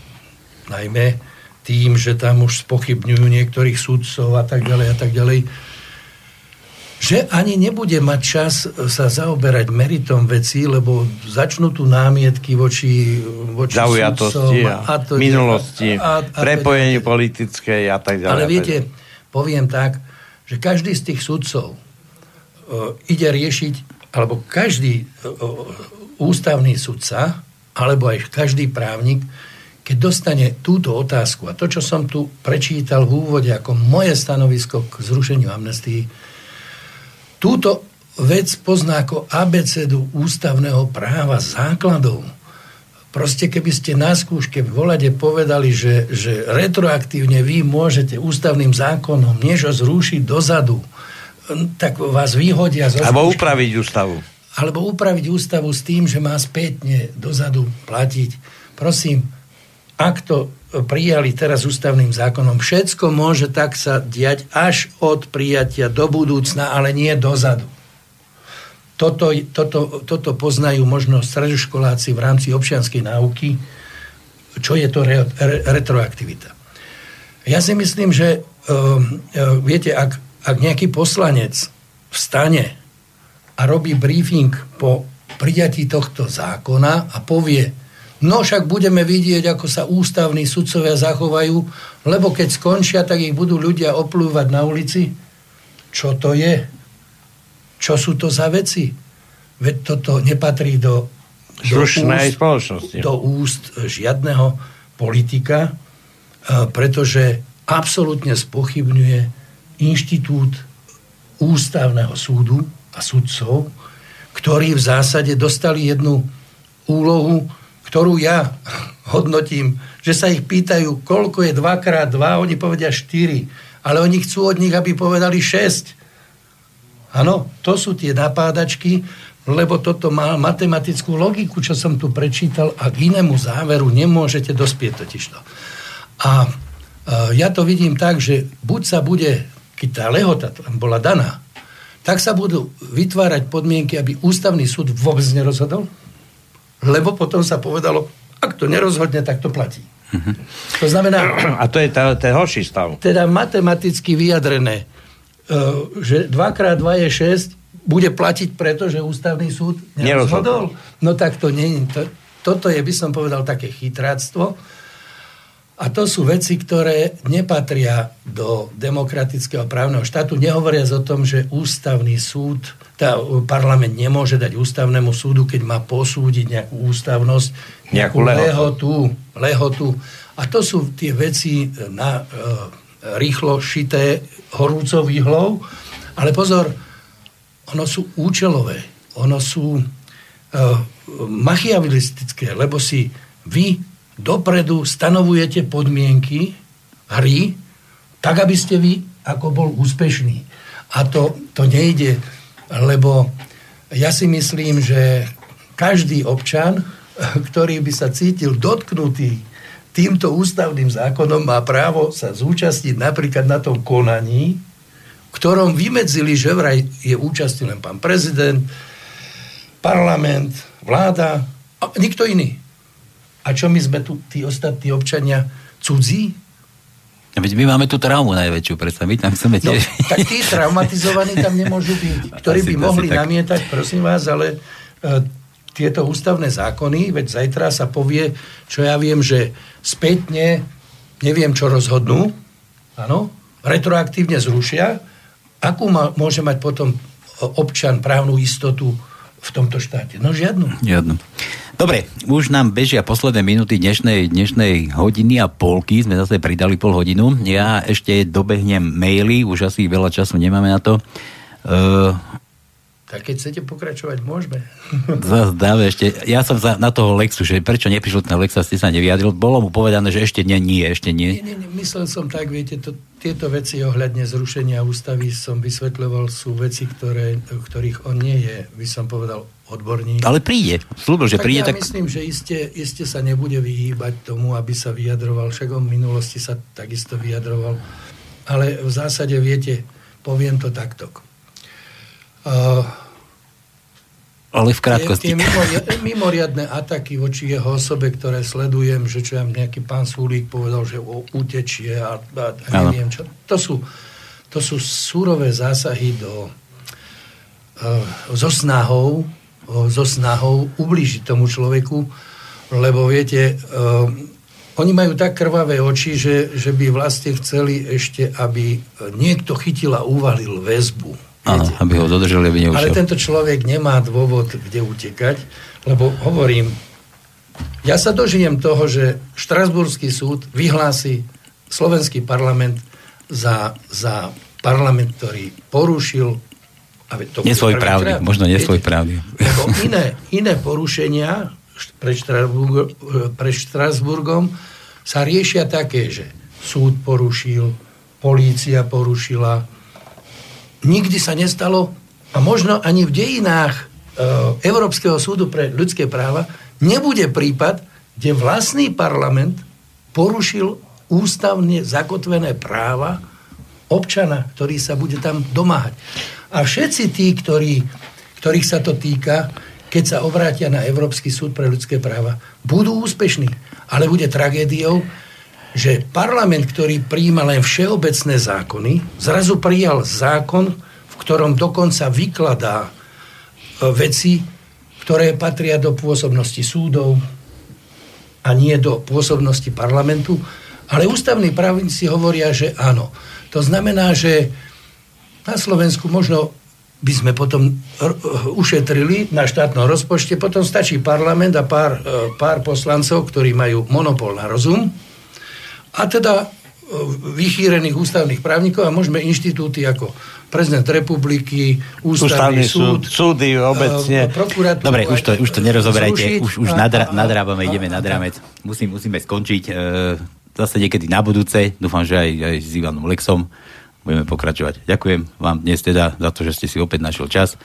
Speaker 3: najmä tým, že tam už spochybňujú niektorých súdcov a tak ďalej a tak ďalej, že ani nebude mať čas sa zaoberať meritom veci, lebo začnú tu námietky voči, voči
Speaker 2: Zaujatosti a, a to, minulosti, a, a, a prepojenie politické a tak ďalej.
Speaker 3: Ale viete, poviem tak, že každý z tých súdcov uh, ide riešiť, alebo každý uh, ústavný sudca alebo aj každý právnik, keď dostane túto otázku. A to, čo som tu prečítal v úvode ako moje stanovisko k zrušeniu amnestii, túto vec pozná ako abecedu ústavného práva základov. Proste keby ste na skúške v volade povedali, že, že retroaktívne vy môžete ústavným zákonom niečo zrušiť dozadu, tak vás vyhodia
Speaker 2: zo Alebo upraviť ústavu
Speaker 3: alebo upraviť ústavu s tým, že má spätne dozadu platiť. Prosím, ak to prijali teraz ústavným zákonom, všetko môže tak sa diať až od prijatia do budúcna, ale nie dozadu. Toto, toto, toto poznajú možno stredoškoláci v rámci občianskej náuky, čo je to re, re, retroaktivita. Ja si myslím, že uh, viete, ak, ak nejaký poslanec vstane a robí briefing po prijatí tohto zákona a povie, no však budeme vidieť, ako sa ústavní sudcovia zachovajú, lebo keď skončia, tak ich budú ľudia oplúvať na ulici. Čo to je? Čo sú to za veci? Veď toto nepatrí do,
Speaker 2: do, úst, spoločnosti.
Speaker 3: do úst žiadneho politika, pretože absolútne spochybňuje inštitút ústavného súdu a sudcov, ktorí v zásade dostali jednu úlohu, ktorú ja hodnotím, že sa ich pýtajú, koľko je 2x2, oni povedia 4, ale oni chcú od nich, aby povedali 6. Áno, to sú tie napádačky, lebo toto má matematickú logiku, čo som tu prečítal a k inému záveru nemôžete dospieť totižto. A ja to vidím tak, že buď sa bude, keď tá lehota tam bola daná, tak sa budú vytvárať podmienky, aby ústavný súd vôbec nerozhodol, lebo potom sa povedalo, ak to nerozhodne, tak to platí. Uh-huh. To znamená...
Speaker 2: A to je ten horší stav.
Speaker 3: Teda matematicky vyjadrené, e, že 2x2 je 6, bude platiť preto, že ústavný súd nerozhodol. No tak to nie to, Toto je, by som povedal, také chytráctvo, a to sú veci, ktoré nepatria do demokratického právneho štátu. Nehovoriac o tom, že ústavný súd, tá parlament nemôže dať ústavnému súdu, keď má posúdiť nejakú ústavnosť, nejakú, nejakú lehotu. lehotu. A to sú tie veci na e, rýchlo šité horúcou výhlou. Ale pozor, ono sú účelové, ono sú e, machiavilistické, lebo si vy dopredu stanovujete podmienky hry, tak, aby ste vy ako bol úspešný. A to, to nejde, lebo ja si myslím, že každý občan, ktorý by sa cítil dotknutý týmto ústavným zákonom, má právo sa zúčastniť napríklad na tom konaní, ktorom vymedzili, že vraj je účastný len pán prezident, parlament, vláda a nikto iný. A čo my sme tu, tí ostatní občania, cudzí?
Speaker 1: Veď my máme tú traumu najväčšiu, predsa my tam chceme no, tiež...
Speaker 3: No, tak tí traumatizovaní tam nemôžu byť, ktorí by mohli tak... namietať, prosím vás, ale uh, tieto ústavné zákony, veď zajtra sa povie, čo ja viem, že spätne neviem, čo rozhodnú, áno, retroaktívne zrušia, akú ma, môže mať potom občan právnu istotu v tomto štáte? No žiadnu.
Speaker 1: Žiadnu. Dobre, už nám bežia posledné minúty dnešnej, dnešnej hodiny a polky, sme zase pridali pol hodinu. Ja ešte dobehnem maily, už asi veľa času nemáme na to. Uh,
Speaker 3: tak keď chcete pokračovať, môžeme.
Speaker 1: Zdáve ešte, ja som za, na toho Lexu, že prečo neprišiel ten Lexa, ste sa nevyjadril. Bolo mu povedané, že ešte nie, nie, ešte nie.
Speaker 3: Nie, nie, nie myslel som tak, viete, to, tieto veci ohľadne zrušenia ústavy som vysvetľoval, sú veci, ktoré, ktorých on nie je, by som povedal, odborník.
Speaker 1: Ale príde. Slúbil, že tak príde.
Speaker 3: Ja tak... myslím, že iste, iste sa nebude vyhýbať tomu, aby sa vyjadroval. Však on v minulosti sa takisto vyjadroval. Ale v zásade, viete, poviem to takto
Speaker 1: ale v krátkosti.
Speaker 3: Tie, tie mimoriadne ataky voči jeho osobe, ktoré sledujem, že čo ja nejaký pán Súlík povedal, že o, utečie a, a, a neviem čo. To sú, to sú súrové zásahy do, uh, so snahou, uh, so snahou ublížiť tomu človeku, lebo viete, uh, oni majú tak krvavé oči, že, že by vlastne chceli ešte, aby niekto chytil a uvalil väzbu
Speaker 1: Áno, aby ho dodržali, aby neušiel.
Speaker 3: Ale tento človek nemá dôvod, kde utekať, lebo hovorím, ja sa dožijem toho, že Štrasburský súd vyhlási slovenský parlament za, za parlament, ktorý porušil
Speaker 1: to nesvoj právny, možno nesvoj právny.
Speaker 3: Iné, iné porušenia pred, Štrasburg, pred Štrasburgom sa riešia také, že súd porušil, polícia porušila, nikdy sa nestalo a možno ani v dejinách e, Európskeho súdu pre ľudské práva nebude prípad, kde vlastný parlament porušil ústavne zakotvené práva občana, ktorý sa bude tam domáhať. A všetci tí, ktorí, ktorých sa to týka, keď sa obrátia na Európsky súd pre ľudské práva, budú úspešní. Ale bude tragédiou, že parlament, ktorý príjma len všeobecné zákony, zrazu prijal zákon, v ktorom dokonca vykladá e, veci, ktoré patria do pôsobnosti súdov a nie do pôsobnosti parlamentu. Ale ústavní právnici hovoria, že áno. To znamená, že na Slovensku možno by sme potom ušetrili na štátnom rozpočte, potom stačí parlament a pár, e, pár poslancov, ktorí majú monopol na rozum, a teda vychýrených ústavných právnikov a môžeme inštitúty ako prezident republiky, ústavný, ústavný súd,
Speaker 2: súdy obecne.
Speaker 3: prokuratúra.
Speaker 1: Dobre, už to, už to nerozoberajte, už, už nadra, nadrábame, ideme nad rámec. Musím, musíme skončiť e, zase niekedy na budúce, dúfam, že aj, aj s Ivanom Lexom budeme pokračovať. Ďakujem vám dnes teda za to, že ste si opäť našiel čas.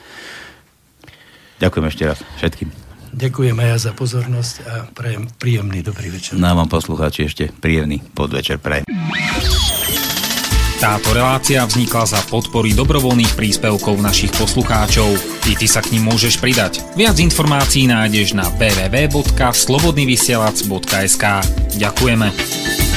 Speaker 1: Ďakujem ešte raz všetkým.
Speaker 3: Ďakujem aj ja za pozornosť a prajem príjemný dobrý večer.
Speaker 1: No vám poslucháči ešte príjemný podvečer prajem.
Speaker 4: Táto relácia vznikla za podpory dobrovoľných príspevkov našich poslucháčov. I ty sa k ním môžeš pridať. Viac informácií nájdeš na www.slobodnyvysielac.sk Ďakujeme.